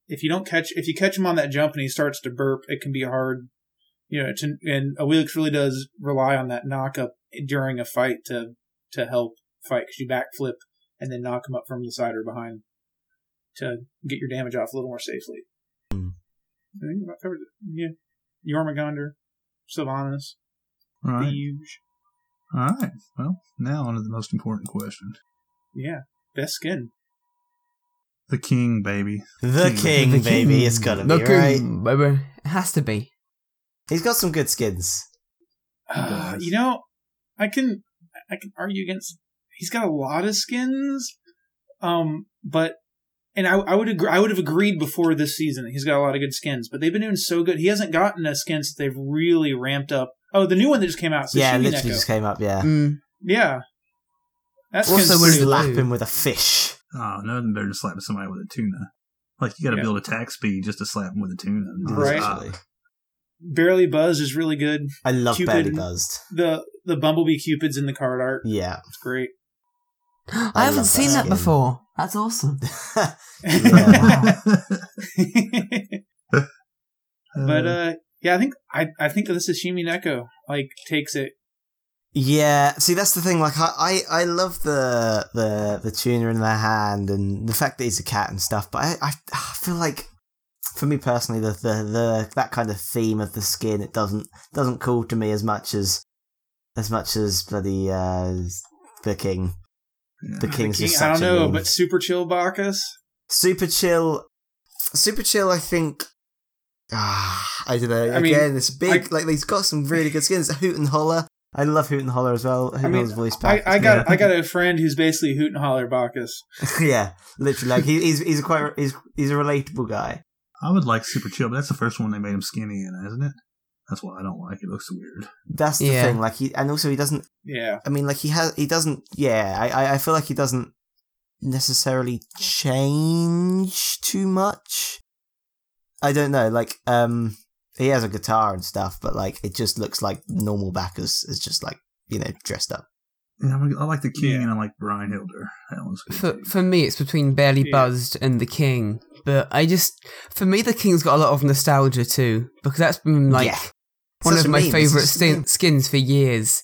if you don't catch, if you catch him on that jump and he starts to burp, it can be hard, you know, to, and a Awilix really does rely on that knock up during a fight to, to help fight, cause you backflip and then knock him up from the side or behind to get your damage off a little more safely.
Hmm.
I think about covered it. Yeah. Jormungandr, Sylvanus,
All right.
Huge.
All right. Well, now on to the most important question.
Yeah. Best skin.
The king, baby.
the
King.
king,
The
baby.
king.
It's gotta
The
be right.
baby. It has to be.
He's got some good skins.
Uh, you know, I can I can argue against. He's got a lot of skins, um, but and I, I would agree. I would have agreed before this season. that He's got a lot of good skins, but they've been doing so good. He hasn't gotten a skin since they've really ramped up. Oh, the new one that just came out. Sashimi
yeah, literally
Neko.
just came up. Yeah.
Mm.
Yeah, that's
Also,
skin's
when
pretty
you
low.
Slap him with a fish.
Oh, nothing better than slapping somebody with a tuna. Like you got to
Yeah.
build attack speed just to slap them with a tuna.
Right. Barely Buzz is really good.
I love
Cupid.
Barely Buzzed.
The the Bumblebee Cupids in the card art.
Yeah.
It's great.
I,
I
haven't seen
that
that before. That's awesome.
Yeah.
but uh, yeah, I think I I think this is Shimi Neko like takes it.
Yeah, see that's the thing. Like I, I, I love the the the tuner in their hand and the fact that he's a cat and stuff. But I, I, I feel like for me personally, the, the the that kind of theme of the skin it doesn't doesn't call to me as much as as much as bloody uh, the king.
Yeah.
The king's
King,
just
I don't know,
meme.
but Super Chill Bacchus.
super chill, super chill. I think. Ah, I don't know.
I
Again,
mean,
it's big.
I-
like he's got some really good skins. Hoot and Holler. I love Hoot and Holler as well. Hoot and
mean,
Holler's voice
I,
back.
I got
Yeah.
I got a friend who's basically Hoot and Holler Bacchus.
yeah, literally. Like he, he's he's a quite he's he's a relatable guy.
I would like Super Chill, but that's the first one they made him skinny in, isn't it? That's why I don't like it. It looks weird.
That's the
Yeah.
thing. Like he and also he doesn't.
Yeah,
I mean, like he has he doesn't. Yeah, I I, I feel like he doesn't necessarily change too much. I don't know. Like um, he has a guitar and stuff, but like it just looks like normal Bacchus is just like you know dressed up.
Yeah, I, mean, I like the king
Yeah.
and I like Brian Hilder. That one's good.
For
too.
for me, it's between Barely
Yeah.
Buzzed and the King. But I just, for me, the King's got a lot of nostalgia too, because that's been like
Yeah.
One
Such
of my
meme.
Favorite
just
skin- skins for years.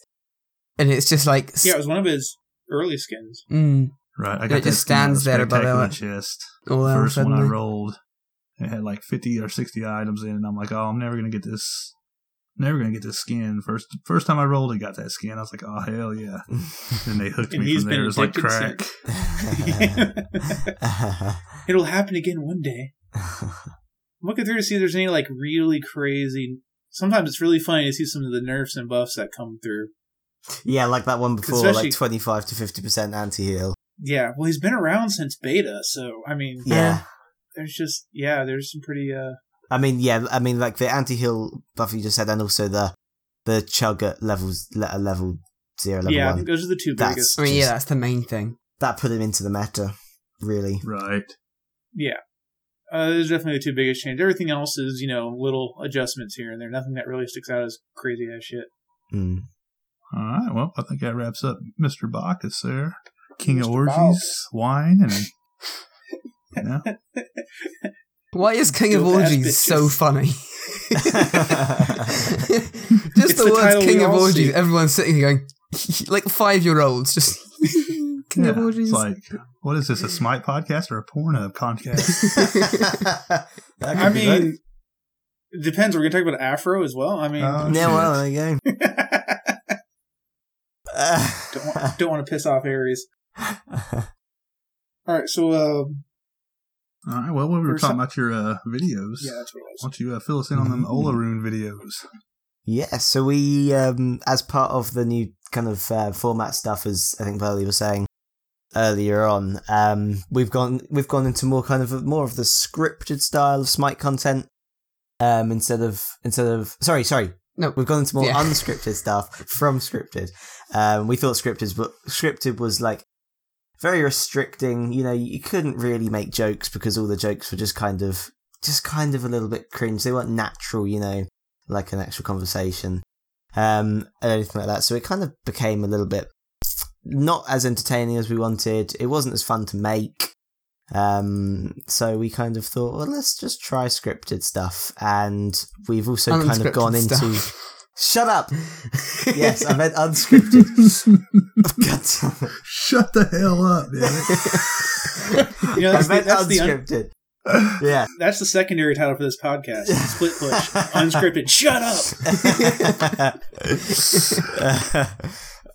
And it's just like,
yeah, it was one of his early skins.
mm,
right, I
it
got that
just
skin on a
stands there above
spectacular
it.
chest.
all else
First one I rolled, it had like fifty or sixty items in, and I'm like, oh, I'm never gonna get this. Never gonna get this skin. First, first time I rolled, it got that skin. I was like, "Oh hell yeah!" And they hooked
And
me
he's
from
been
there. It was like crack.
It'll happen again one day. I'm looking through to see if there's any like really crazy. Sometimes it's really funny to see some of the nerfs and buffs that come through.
yeah, like that one before, like twenty five to fifty percent anti heal.
Yeah, well, he's been around since beta, so I mean,
Yeah.
there's just yeah, there's some pretty uh
I mean, yeah, I mean, like the anti-heal buff you just said, and also the the chug at levels le- level zero, level
yeah.
One.
think those are the two
That's-
biggest.
I mean, yeah, that's the main thing.
That put him into the meta, really.
right.
Yeah. Uh, those are definitely the two biggest changes. Everything else is, you know, little adjustments here and there. Nothing that really sticks out as crazy as shit.
Mm.
All right. Well, I think that wraps up Mr. Bacchus there. King of
Mr.
Orgies wine and you know,
Why is King of Orgies so funny? just
It's
the,
the
words King of Orgies.
see.
Everyone's sitting here going, like five year olds, just King of
yeah, it's like what is this a Smite podcast or a Pornhub podcast?
I mean, it depends. We're gonna talk about Aphro as well. I mean,
Oh,
yeah,
shit.
well, there
don't want, don't want to piss off Ares. All right, so uh,
All right. Well, when we were talking
some-
about your uh, videos.
yeah, that's what it
Why don't you uh, fill us in on them
Mhm.
Olorun videos?
Yeah, so we, um, as part of the new kind of uh, format stuff, as I think Burley was saying earlier on, um, we've gone we've gone into more kind of more of the scripted style of Smite content, um, instead of instead of sorry sorry
no,
we've gone into more
Yeah.
unscripted stuff from scripted. Um, we thought scripted, but scripted was like very restricting. You know, you couldn't really make jokes because all the jokes were just kind of just kind of a little bit cringe. They weren't natural, you know, like an actual conversation, um, and anything like that. So it kind of became a little bit not as entertaining as we wanted. It wasn't as fun to make. Um, so we kind of thought, well, let's just try scripted stuff, and we've also kind of
Unscripted
gone into. Shut up! Yes, I meant unscripted. God.
Shut the hell up, damn
You know,
I
that's, the,
meant
that's, the un-
unscripted.
it.
Yeah.
that's the secondary title for this podcast. Split push, unscripted. Shut up.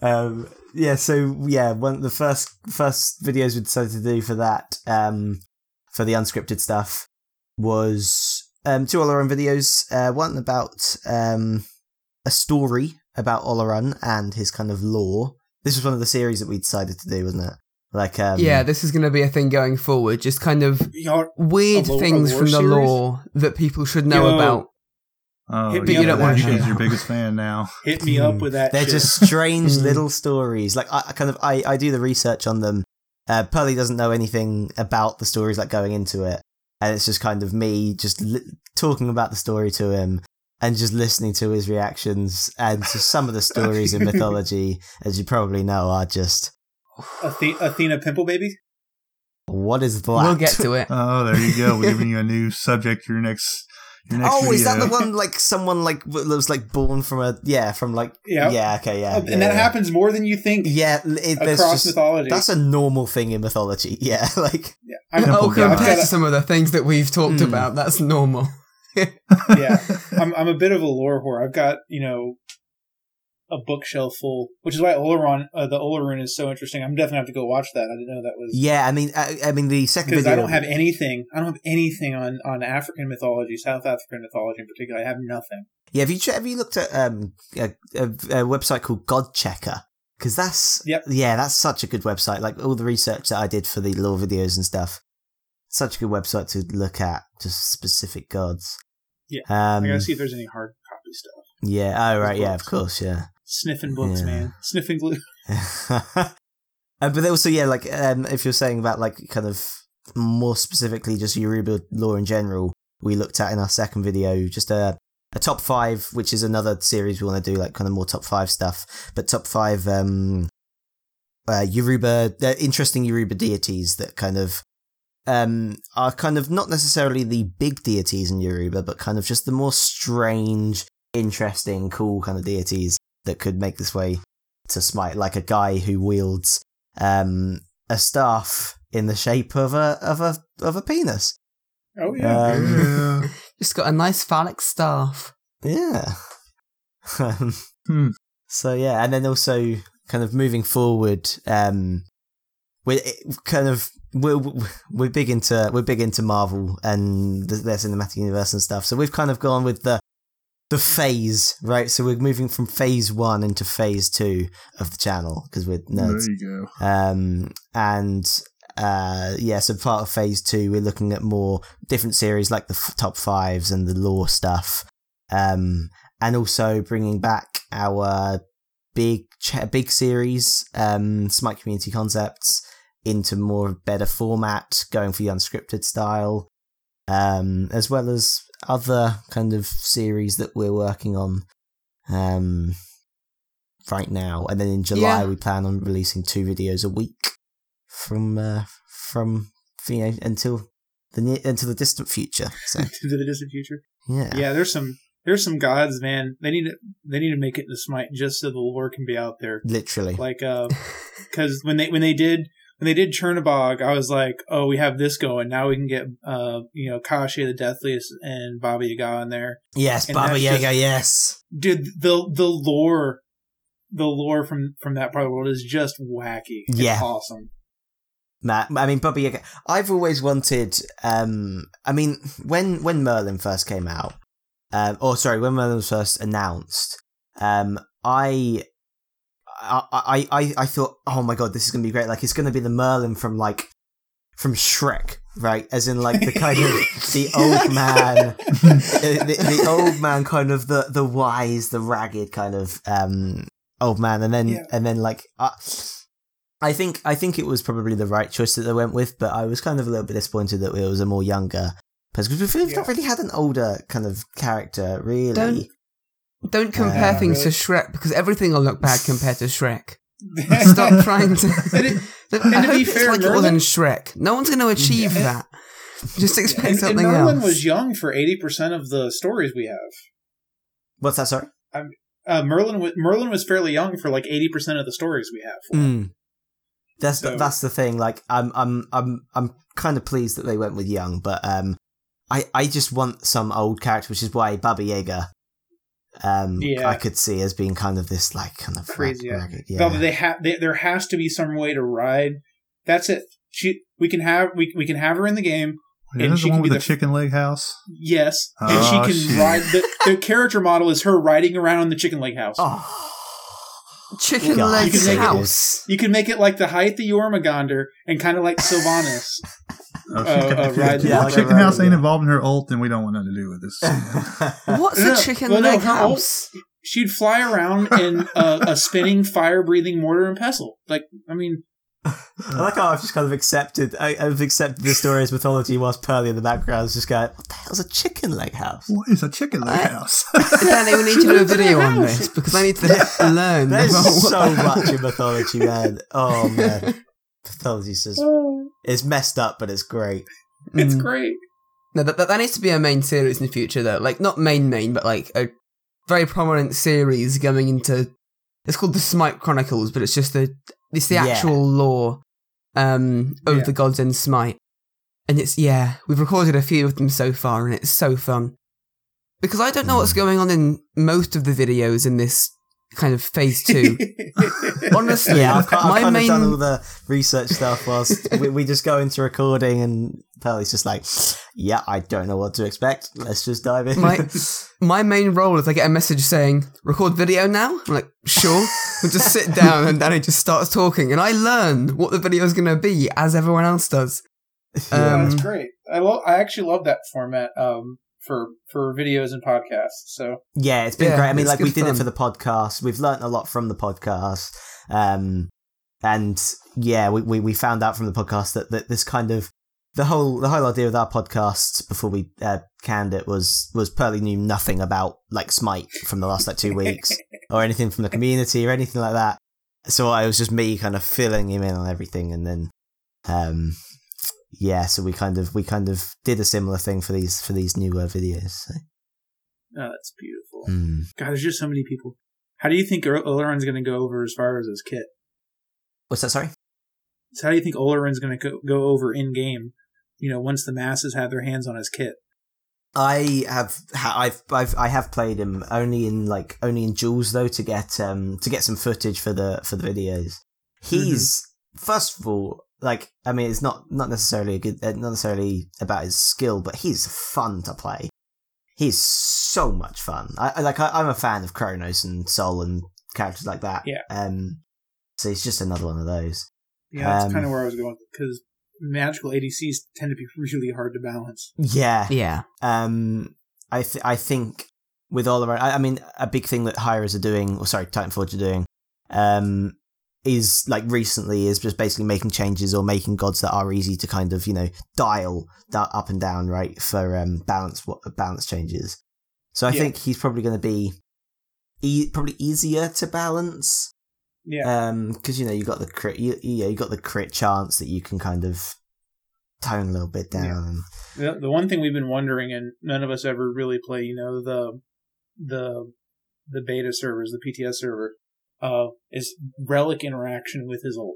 um, yeah, so yeah, one of the first first videos we decided to do for that, um, for the unscripted stuff, was um, two Olorun videos. Uh, one about um, a story about Olorun and his kind of lore. This was one of the series that we decided to do, wasn't it? Like, um,
yeah, this is going to be a thing going forward. Just kind of weird
lore-
things from the
series?
lore that people should know
Yo.
about.
Oh,
Hit me
yeah,
up with
that
that
she's
shit.
your biggest fan now.
hit me up with that.
They're
shit.
just strange little stories. Like I I kind of I, I do the research on them. Uh, Pearly doesn't know anything about the stories like going into it, and it's just kind of me just li- talking about the story to him and just listening to his reactions. And so some of the stories in mythology, as you probably know, are just
Athe- Athena Pimple Baby.
what is that?
We'll get to it.
Oh, there you go. We're giving you a new subject for your next. Your next
Oh, is that the one like someone like that was like born from a yeah from like
Yeah.
yeah okay yeah
Uh,
yeah,
and that
yeah.
happens more than you think
yeah it,
across
just,
mythology.
that's a normal thing in mythology yeah like
yeah, I'm,
Oh, compared to
got
some of the things that we've talked
Hmm.
about, that's normal.
a- yeah, I'm, I'm a bit of a lore whore. I've got you know a bookshelf full, which is why Olorun, uh, the Olorun is so interesting. I'm definitely have to go watch that. I didn't know that was
Yeah, I mean, I, I mean, the second
because
video.
I don't have anything. I don't have anything on on African mythology, South African mythology in particular. I have nothing.
Yeah, have you have you looked at um a, a, a website called God Checker? Because that's
Yep.
yeah, that's such a good website. Like all the research that I did for the lore videos and stuff, such a good website to look at just specific gods.
Yeah,
um,
I gotta see if there's any hard copy stuff.
yeah. Oh right, yeah, of course, yeah.
Sniffing books,
Yeah.
man. Sniffing glue.
uh, but also, yeah, like um, if you're saying about like kind of more specifically just Yoruba lore in general, we looked at in our second video just a a top five, which is another series we want to do, like kind of more top five stuff. But top five um, uh, Yoruba, uh, interesting Yoruba deities that kind of um, are kind of not necessarily the big deities in Yoruba, but kind of just the more strange, interesting, cool kind of deities that could make this way to smite, like a guy who wields um, a staff in the shape of a of a of a penis.
Oh yeah.
Um,
Yeah.
Just got a nice phallic staff.
yeah. Um,
Hmm.
So yeah, and then also kind of moving forward, um, we're kind of we're we're big into we're big into Marvel and their cinematic universe and stuff. So we've kind of gone with the the phase, right? So we're moving from phase one into phase two of the channel because we're nerds.
There you go.
Um, and uh, yeah, so part of phase two, we're looking at more different series like the f- top fives and the lore stuff, um, and also bringing back our big ch- big series, um, Smite Community Concepts, into more of better format, going for the unscripted style, um, as well as other kind of series that we're working on. Um, right now and then in july
Yeah.
we plan on releasing two videos a week from uh, from you know until the near, until the distant future. So
into the distant future.
yeah,
Yeah, there's some there's some gods, man. They need to they need to make it into Smite just so the lore can be out there.
literally.
Like, uh, because when they when they did when they did Chernobog, I was like, oh, we have this going. Now we can get uh, you know, Koschei the Deathless and Baba Yaga in there.
yes,
and
Baba Yaga.
just-
yes,
Dude, the the lore, the lore from from that part of the world is just wacky. It's
Yeah.
awesome.
Matt. I mean, Baba Yaga. I've always wanted. Um, I mean, when when Merlin first came out, um, or sorry, when Merlin was first announced, um, I. I, I, I, I thought, oh my god, this is gonna be great. Like, it's gonna be the Merlin from like, from Shrek, right? As in, like the kind of the old man, the, the old man, kind of the the wise, the ragged kind of um old man, and then
Yeah.
and then like uh, I think I think it was probably the right choice that they went with, but I was kind of a little bit disappointed that it was a more younger person because we've not really had an older kind of character, really.
Don't- Don't compare
Uh,
things to? Shrek because everything will look bad compared to Shrek. Stop trying to.
And it-
I
and to
hope
be
it's
fair,
like it was
Merlin-
in Shrek. No one's going to achieve
Yeah.
that. Just expect
and, and
something
Merlin
else.
was young for eighty percent of the stories we have.
What's that? Sorry.
Uh, Merlin was Merlin was fairly young for like eighty percent of the stories we have.
Mm. That's
So-
that's the thing. Like, I'm I'm I'm I'm kind of pleased that they went with young, but um, I I just want some old character, which is why Baba Yaga. Um,
Yeah.
I could see as being kind of this like kind of
Crazy,
rag-
yeah.
ragged-
Though they have, they, there has to be some way to ride. That's it. She, we can have, we, we can have her in the game.
Is
And she
the one
can be
the
the-
chicken leg house?
Yes, and
Oh,
she can
shit.
ride. The, the character model is her riding around the chicken leg house.
Oh,
Chicken
God,
legs
you can make it-
house.
You can make it like the height of Jormungandr and kind of like Sylvanus.
Oh,
Uh,
she's got-
uh,
if
ride-
the
yeah, like
chicken house ain't involved in her ult, and we don't want nothing to do with this.
What's
No,
a chicken
well, no,
leg
ult-
house?
She'd fly around in a, a spinning, fire-breathing mortar and pestle. Like, I mean,
I like how I've just kind of accepted. I, I've accepted the story as mythology whilst Pearly in the background is just going, "What the hell's a chicken leg house?"
what is a chicken leg house?
Danny, we need to do a video on this because I need to learn.
There's so much in mythology, man. Oh man, mythology says it's messed up, but it's great.
it's
Mm.
great.
No, that, that, that needs to be a main series in the future, though. Like, not main main, but like a very prominent series going into. It's called the Smite Chronicles, but it's just the it's the
Yeah.
actual lore um, of
Yeah.
the gods in Smite, and it's yeah. We've recorded a few of them so far, and it's so fun because I don't know what's going on in most of the videos in this kind of phase two. Honestly,
Yeah, I've, I've
my
kind
main
of done all the research stuff whilst we, we just go into recording, and Pearly's just like, "Yeah, I don't know what to expect. Let's just dive in."
my my main role is I get a message saying record video now. I'm like sure. we just sit down and Danny just starts talking, and I learn what the video is going to be as everyone else does.
Yeah,
Um,
that's great. I love. I actually love that format um, for for videos and podcasts. So
Yeah, it's been
Yeah,
great. I mean, like we did
fun.
it for the podcast. We've learned a lot from the podcast. Um, and yeah, we, we, we found out from the podcast that, that this kind of the whole the whole idea of our podcast before we uh, canned it was was Pearly knew nothing about like Smite from the last like two weeks or anything from the community or anything like that. So it was just me kind of filling him in on everything, and then um, yeah, so we kind of we kind of did a similar thing for these for these newer videos. So.
oh, that's beautiful.
Hmm.
God, there's just so many people. How do you think Olorun's going to go over as far as his kit?
What's that? Sorry.
So how do you think Olorun's going to go, over in game? You know, once the masses have their hands on his kit.
I have I've I've I have played him only in like only in duels though to get um to get some footage for the for the videos. He's first of all like I mean it's not not necessarily a good uh, not necessarily about his skill but he's fun to play. He's so much fun. I, I like I, I'm a fan of Kronos and Sol and characters like that.
Yeah.
Um. So he's just another one of those.
Yeah, that's
Um,
kind of where I was going because magical ADCs tend to be really hard to balance.
Yeah.
Yeah,
Um, I th- I think with Olorun, I, I mean, a big thing that Hi-Rez are doing, or sorry, Titanforge are doing, um, is like recently is just basically making changes or making gods that are easy to kind of you know dial that up and down right for um balance what balance changes. So I
Yeah.
think he's probably going to be e- probably easier to balance.
Yeah.
Um, because you know you got the crit, you, you, you got the crit chance that you can kind of tone a little bit down.
Yeah. The, the one thing we've been wondering, and none of us ever really play, you know, the the the beta servers, the PTS server, uh, is relic interaction with his old.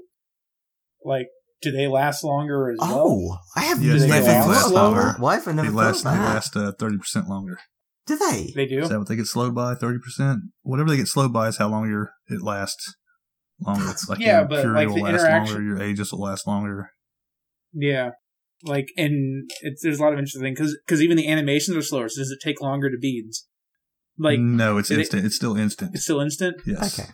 Like, do they last longer as well?
oh, I have
Yes,
they
never
last
thought about
slower?
that. Why have I never
They
thought
last, they
about that?
last uh, 30% longer.
Do they?
They do.
Is that what they get slowed by? 30%? Whatever they get slowed by is how long your it lasts longer. It's like
Yeah,
your
but, like,
will
the
last
interaction-
longer, your Aegis will last longer.
Yeah. Like, and it's, there's a lot of interesting things because even the animations are slower. So does it take longer to beads? Like,
no, it's
did it-
instant. it's still instant.
it's still instant.
Yes.
Okay.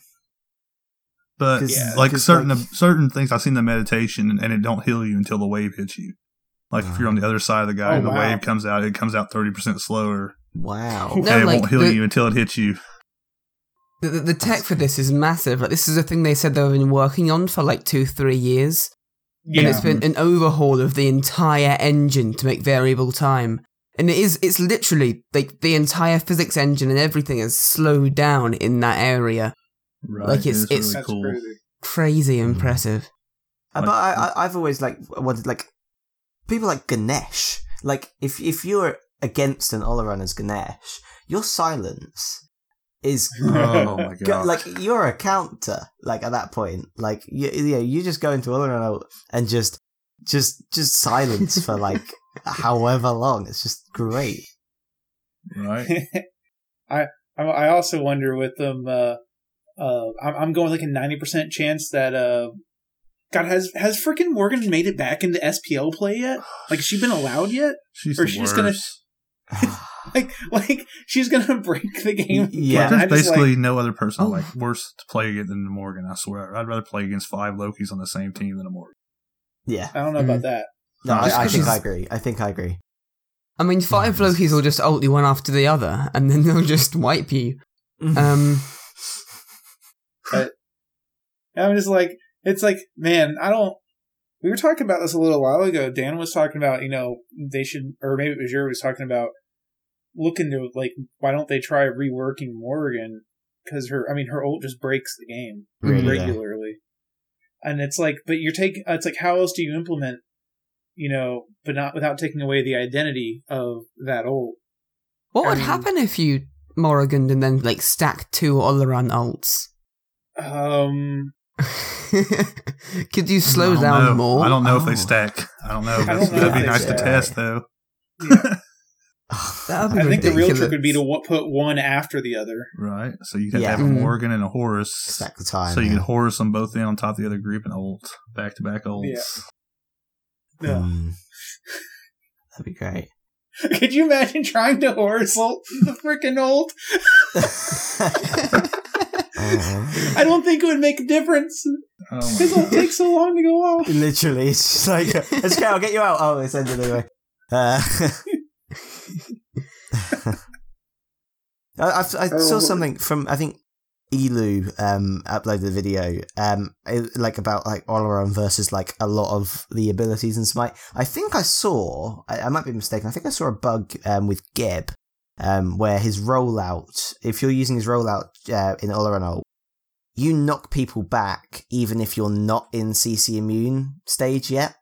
But
'Cause-
Yeah,
like
'cause,
certain
like-
certain things, I've seen the meditation and it don't heal you until the wave hits you. Like if you're on the other side of the guy
Oh,
and the
wow.
wave comes out, it comes out thirty percent slower,
Wow.
No,
and it
like,
won't heal
the-
you until it hits you.
The, the, the tech for this is massive. Like this is a thing they said they've been working on for like two, three years,
Yeah.
and it's been an overhaul of the entire engine to make variable time. And it is, it's literally like the entire physics engine and everything is slowed down in that area.
Right?
Like, it's-
It is
it's-
really
That's
cool.
crazy.
Crazy
Mm-hmm.
impressive.
Uh, but I, I, I've always like wanted like people like Ganesh. Like if if you're against an Olorun as Ganesh, your silence is
Oh my god!
like you're a counter. Like at that point, like you, yeah, you just go into Olorun and just just just silence for like however long. It's just great.
right?
I I I also wonder with them. Uh, uh, I'm, I'm going like a ninety percent chance that uh, God has has freaking Morrigan made it back into SPL play yet? Like, has she been allowed yet?
She's
Or
the
she's gonna- Like, like she's gonna break the game.
Yeah.
again. I
There's basically
like,
no other person I
Oh.
like worse to play against than Morrigan. I swear, I'd rather play against five Lokis on the same team than a Morrigan.
Yeah,
I don't know about that.
no,
Just
I, I
'cause
think I agree. I think I agree.
I mean, five Lokis will just ult you one after the other, and then they'll just wipe you. Um,
I'm just like, it's like, man, I don't. We were talking about this a little while ago. Dan was talking about, you know, they should, or maybe it was Yuri was talking about looking to like, why don't they try reworking Morrigan? Because her, I mean, her ult just breaks the game
Really, yeah.
regularly, and it's like, but you're taking, it's like, how else do you implement, you know, but not without taking away the identity of that ult?
what
I
would
mean-
happen if you Morrigan and then like stack two Olorun ults?
Um,
Could you slow down
know.
more?
I don't know if
Oh.
they stack. I don't know.
I don't know
That'd be
they
nice to test, though.
That'd be
I think the real trick would be to w- put one after the other.
Right. So you have
Yeah.
to have a
Mm.
Morrigan and a Horus.
Stack the time.
so you
yeah.
can Horus them both in on top of the other group and ult back to back ults.
Yeah. Yeah.
Mm. That'd be great.
Could you imagine trying to Horus ult the freaking ult?
Uh,
I don't think it would make a difference.
Oh my
His ult takes so long to go off.
Literally, it's just like, let's go, I'll get you out. Oh, it's ended anyway. Uh, I, I've, I saw
Oh.
something from, I think, Elu um, uploaded a video um, it- like about like Olorun versus like a lot of the abilities in Smite. I think I saw, I, I might be mistaken, I think I saw a bug um, with Geb um, where his rollout, if you're using his rollout uh, in Olorun ult, you knock people back even if you're not in CC immune stage yet,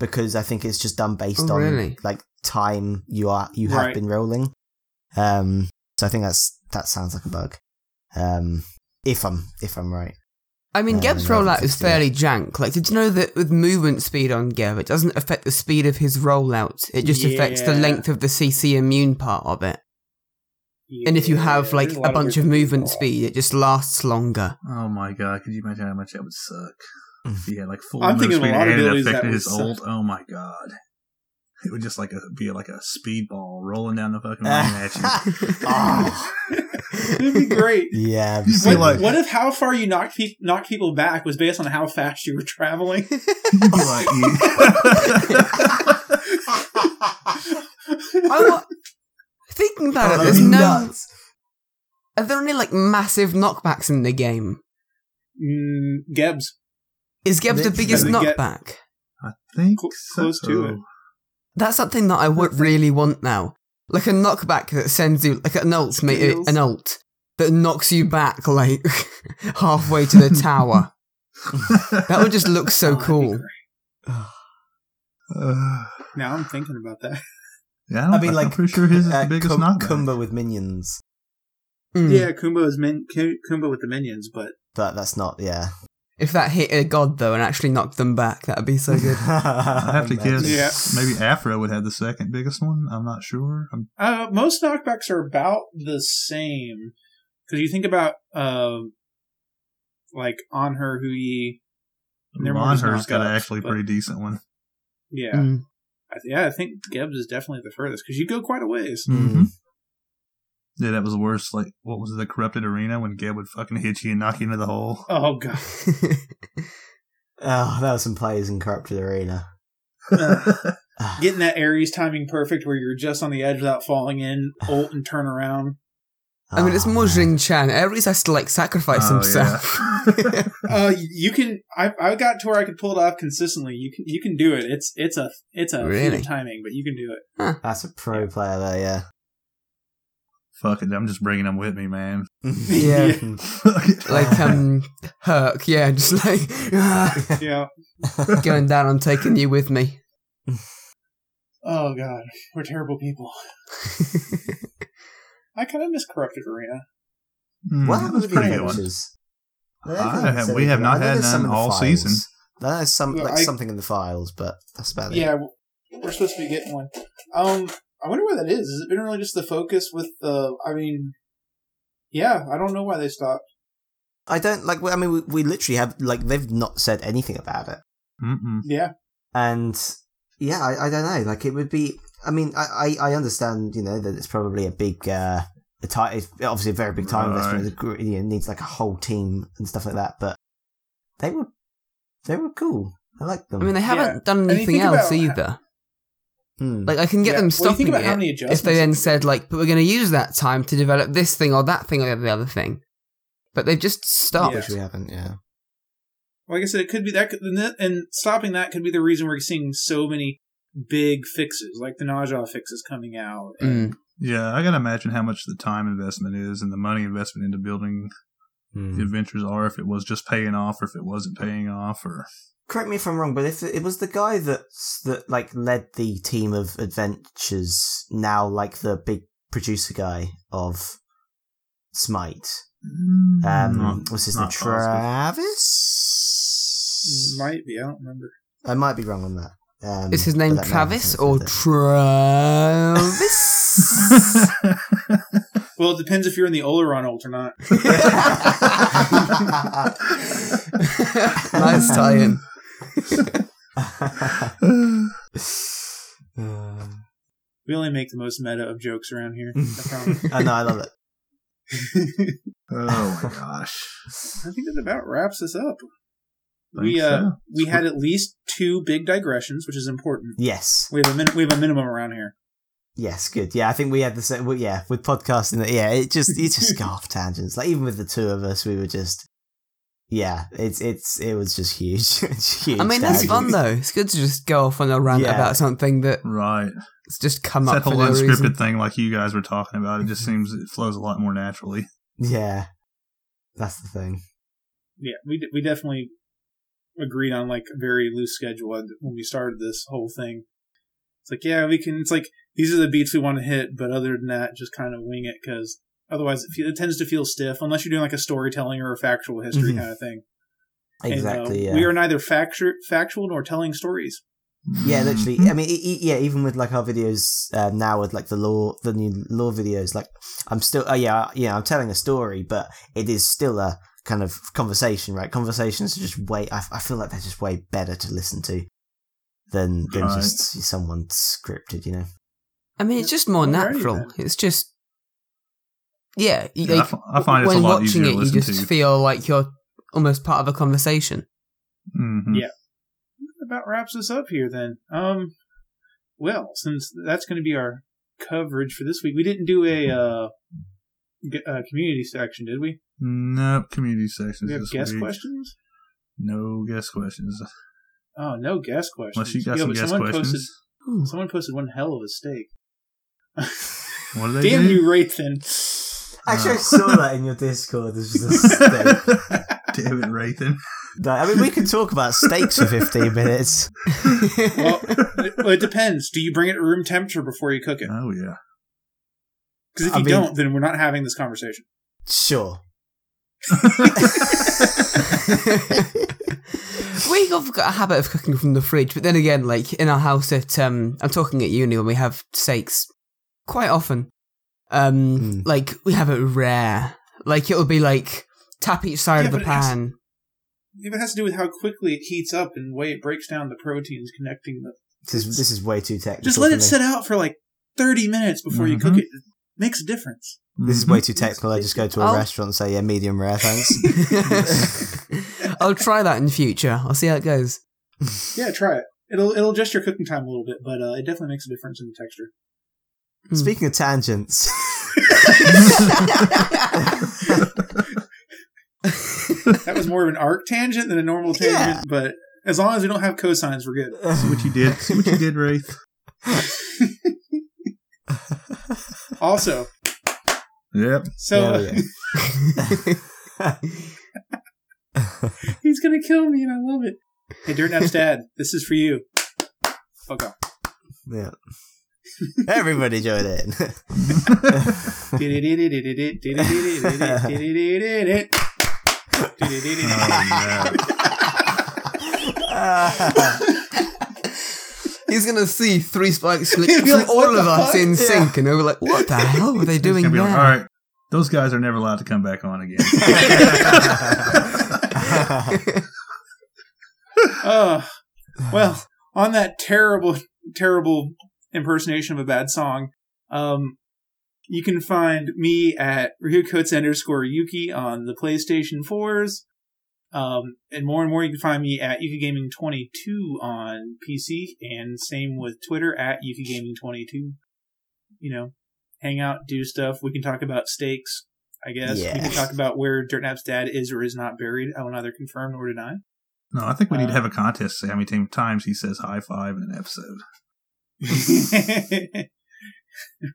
because I think it's just done based
Oh,
on like time you are you have
Right.
been rolling. Um, so I think that's that sounds like a bug. Um, if I'm if I'm right.
I mean,
Uh,
Geb's rollout is fairly jank. Like, did you know that with movement speed on Geb, it doesn't affect the speed of his rollout? It just affects the length of the CC immune part of it. And if you have like
there's
a, bunch
weird
of movement speed, it just lasts longer.
Oh my god! Could you imagine how much that would suck? Mm. yeah, he had like full
I'm thinking of a lot of
and it
abilities that
affected his
suck.
Oh my god! It would just like a, be like a speedball rolling down the fucking lane at you.
oh,
It'd be great.
yeah.
You
What,
like-
what if how far you knocked, pe- knocked people back was based on how fast you were traveling?
You'd like,
I wa- thinking about it, there's no.
nuts.
Are there any like massive knockbacks in the game?
mm, Gebs.
Is Geb the biggest
Does get-
knockback?
I think
Cl-
so.
close to it.
That's something that I would really want now. Like a knockback that sends you like an ult, mate,
Skills.
an ult that knocks you back like halfway to the tower. That would just look so
Oh,
cool.
Uh,
Now I'm thinking about that.
Yeah, I, don't
I mean,
think-
like
I'm pretty sure his is
uh,
the biggest
Kum-
knockback.
Kumba with minions,
Mm.
Yeah, Kumba is min- Kumba with the minions, but
but that's not. Yeah,
If that hit a god though and actually knocked them back, that'd be so good.
I have to guess.
Yeah.
Maybe Aphro would have the second biggest one. I'm not sure. I'm,
uh, most knockbacks are about the same. Because you think about, uh, like on her who ye, They're more just
Monher's got an actually
but-
pretty decent one.
yeah,
Mm.
I th- yeah, I think Gebs is definitely the furthest because you go quite a ways.
Mm-hmm. Yeah, that was the worst. Like, what was it, the corrupted arena when Geb would fucking hit you and knock you into the hole?
Oh god,
Oh, that was some plays in Corrupted Arena. Ah,
getting that Ares timing perfect where you're just on the edge without falling in, ult and turn around.
I mean, it's
oh,
more
man.
Jing Chan. Ares has to like sacrifice
Oh,
himself.
Uh, you can. I I got to where I could pull it off consistently. You can you can do it. It's it's a it's a
Really?
timing, but you can do it.
That's a pro player there, yeah.
Fucking, it, I'm just bringing them with me, man.
Yeah.
Fuck
like um, Herc, yeah, just like ah,
Yeah.
going down. I'm taking you with me.
Oh god, we're terrible people. I kind of miss Corrupted Arena.
Mm,
what
that
happened
was
with
a
the
pretty good one.
adventures? I don't
I
think
have- we have not had
there's
none all season.
I know There's some
Well,
like
I-
something in the files, but that's about it.
Yeah, we're supposed to be getting one. Um, I wonder why that is. Has it been really just the focus with the? I mean, yeah, I don't know why they stopped.
I don't like. I mean, we, we literally have like they've not said anything about it,
Mm-mm.
Yeah,
and yeah, I, I don't know. Like it would be. I mean, I, I, I understand. You know that it's probably a big, uh, a ti- it's obviously a very big time
Right.
investment. It gr- you know, needs like a whole team and stuff like that. But they were, they were cool. I like them.
I mean, they haven't
Yeah.
done anything else
about-
either.
Hmm.
Like, I can get
Yeah.
them
Well, you
stopping
think about how
it if they then said like, "But we're going to use that time to develop this thing or that thing or the other thing." But they've just stopped.
Yeah.
which we haven't. Yeah.
like I said, it could be that, could- that- and stopping that could be the reason we're seeing so many big fixes, like the Ne Zha fixes coming out. And,
Mm.
Yeah, I gotta imagine how much the time investment is and the money investment into building
Hmm.
the adventures are. If it was just paying off, or if it wasn't paying off, or
correct me if I'm wrong, but if it was the guy that that like led the team of adventures, now like the big producer guy of Smite, um,
Not-
what's his
not
name?
possible.
Travis.
might be. I don't remember.
I might be wrong on that. Um,
Is his name
that may have
Travis or Travis?
Well, it depends if you're in the Olorun ult or not.
nice tie-in.
Uh,
We only make the most meta of jokes around here. I.
I know, I love it.
oh my gosh,
I think that about wraps us up.
Think
we uh
so.
we had at least two big digressions, which is important.
Yes,
We have a min- we have a minimum around here.
yes, good. Yeah, I think we had the same. Well, yeah, with podcasting, yeah, it just you just go off tangents. Like even with the two of us, we were just. Yeah, it's it's it was just huge. It's huge
I mean, that's
tangents.
fun though. It's good to just go off on a rant
Yeah.
about something that
right?
it's just come
It's
up
that
for
whole
no
unscripted
reason.
thing, like you guys were talking about. It just seems it flows a lot more naturally.
Yeah, that's the thing.
Yeah, we d- we definitely agreed on like a very loose schedule when we started this whole thing. It's like yeah, we can. It's like these are the beats we want to hit, but other than that, just kind of wing it because otherwise it, fe- it tends to feel stiff unless you're doing like a storytelling or a factual history
Mhm.
kind of thing.
Exactly.
And, uh,
yeah.
We are neither factu- factual nor telling stories.
Yeah,
Mm-hmm.
literally. I mean, yeah, even with like our videos uh, now with like the law, the new law videos, like I'm still, oh yeah, yeah, I'm telling a story, but it is still a kind of conversation, right? Conversations are just way, I, I feel like they're just way better to listen to than than
Right.
just someone scripted, you know?
I mean, it's just more natural.
then.
It's just, yeah.
Yeah, I
like,
f- I find it's
when
a lot
watching
easier to
it, you just
to.
feel like you're almost part of a conversation.
Mhm.
Yeah. That about wraps us up here then. Um, well, since that's going to be our coverage for this week, we didn't do a uh, g- uh community section, did we?
Nope, community sections.
We have guest
week.
questions.
No guest questions.
Oh, no guest questions.
Unless you got
Yeah,
some guest
someone
questions.
Posted, someone posted one hell of a steak.
What do they
Damn
do?
you, Wraithen.
Actually, I saw that in your Discord. There's just a steak.
Damn it, Rathan.
No, I mean, we can talk about steaks for 15 minutes.
Well, it, well, it depends. Do you bring it room temperature before you cook it?
Oh yeah.
Because if
I
you
mean-
don't, then we're not having this conversation.
Sure.
we have got a habit of cooking from the fridge, but then again, like in our house at um, I'm talking at uni when we have steaks quite often. Um,
Hmm.
like we have it rare. Like it'll be like tap each side
Yeah,
of the
but has-
pan.
If it has to do with how quickly it heats up and the way it breaks down the proteins connecting the.
This is, this is way too technical.
Just let it
me.
sit out for like 30 minutes before you cook it. It makes a difference.
This is way too technical. I just go to a
I'll-
restaurant and say, yeah, medium rare, thanks.
I'll try that in future. I'll see how it goes.
Yeah, try it. It'll it'll adjust your cooking time a little bit, but uh, it definitely makes a difference in the texture.
Speaking of tangents,
That was more of an arc tangent than a normal tangent,
Yeah.
but as long as we don't have cosines, we're good.
See what you did. See what you did, Wraith.
Also,
Yep.
so
Hell yeah.
he's gonna kill me, and I love it. Hey, Dirt Nap's dad, this is for you. Fuck off.
yeah. Everybody join in.
Oh,
He's gonna see three spikes like,
He'll
from
like,
all of us
fuck?"
in sync, and we're like, "What the hell were they doing
gonna be
there?"
like, All right. Those guys are never allowed to come back on again.
Oh, well, on that terrible, terrible impersonation of a bad song, um, you can find me at Ryukots underscore Yuki on the PlayStation 4s. Um, and more and more, you can find me at Yuki Gaming 22 on PC, and same with Twitter at Yuki Gaming 22. You know, hang out, do stuff. We can talk about stakes, I guess.
Yeah.
We can talk about where Dirt Nap's dad is or is not buried. I will neither confirm nor deny.
No, I think we need to
Uh,
have a contest to see how many times he says high five in an episode.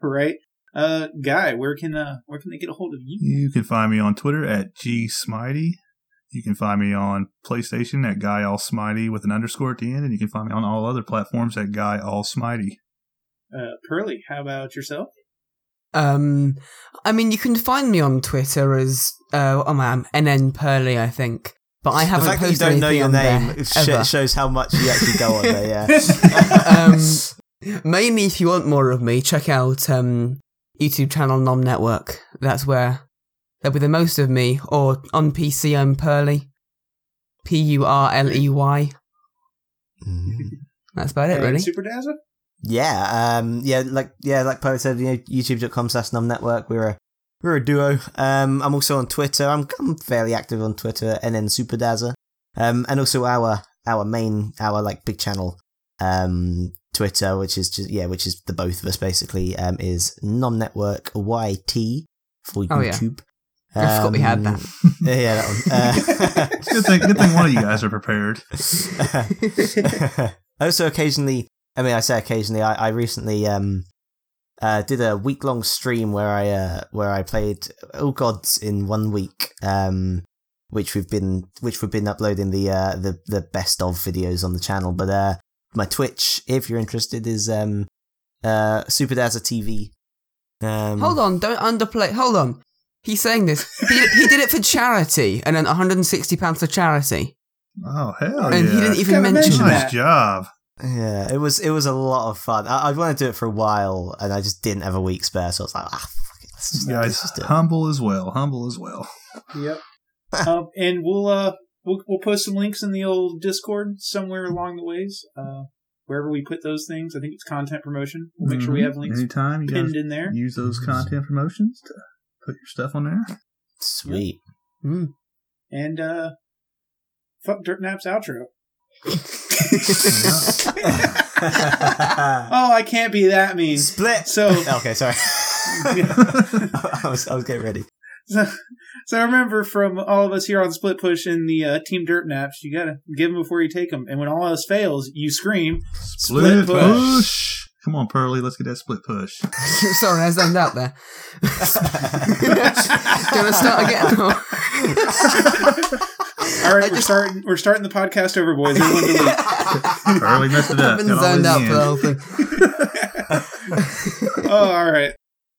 right? Uh, guy, where can uh, where can they get a hold of you?
You can find me on Twitter at G Smitey. You can find me on PlayStation at Guy All Smitey with an underscore at the end, and you can find me on all other platforms at Guy All Smitey.
Uh, Pearly, how about yourself?
Um, I mean, you can find me on Twitter as uh, oh man, NN Pearly, I think. But I haven't
fact that you don't know your name
there,
sh- shows how much you actually go on there, yeah.
um, mainly, if you want more of me, check out um, YouTube channel Nom Network. That's where there'll be the most of me. Or on PC, I'm Pearly. P U R L E Y.
Mhm.
That's about it,
And
really.
Super Dazzle?
Yeah, um, yeah, like yeah, like Poe said, you know, youtube.com slash Nom Network. We're a we're a duo. Um, I'm also on Twitter. I'm, I'm fairly active on Twitter, and then Superdazzer. Um, and also our our main our like big channel, um, Twitter, which is just yeah, which is the both of us basically. Um, is num network YT for
Oh, yeah.
YouTube.
I forgot we had
that. Yeah, that one. Uh,
It's a good thing, good thing one of you guys are prepared.
I also, occasionally, I mean, I say occasionally. I, I recently um, uh, did a week long stream where I uh, where I played All Gods in one week, um, which we've been which we've been uploading the uh, the the best of videos on the channel. But uh, my Twitch, if you're interested, is um, uh, Superdazzer TV. Um,
Hold on, don't underplay. Hold on. He's saying this. He, he did it for charity, and then 160 pounds for charity,
Oh hell
and
yeah!
he didn't even
Haven't
mention
mentioned
nice
that.
job.
Yeah, it was it was a lot of fun. I, I wanted to do it for a while, and I just didn't have a week spare, so I was like, ah, fuck it, let's just,
This
let's just do it.
humble as well. Humble as well.
Yep. um, and we'll uh we'll we'll post some links in the old Discord somewhere along the ways. Uh, wherever we put those things, I think it's content promotion. We'll make sure we
Mhm.
have links
Anytime you guys
pinned in there.
use those content promotions to put your stuff on there.
Sweet.
Mm.
And uh, fuck Dirt Nap's outro. Oh, I can't be that mean. Split. So,
okay, sorry. I was I was getting ready.
so, so remember from all of us here on Split Push and the uh, Team Dirt Naps, you gotta give them before you take them. And when all else fails, you scream.
Split
push.
push. Come on, Pearly, let's get that split push.
Sorry, I zoned out there. Do you want to start again?
All right, we're starting. We're starting the podcast over, boys. Everyone delete.
Pearly messed it up.
I've been
Got all
zoned out
the
for the whole thing.
Oh, all right.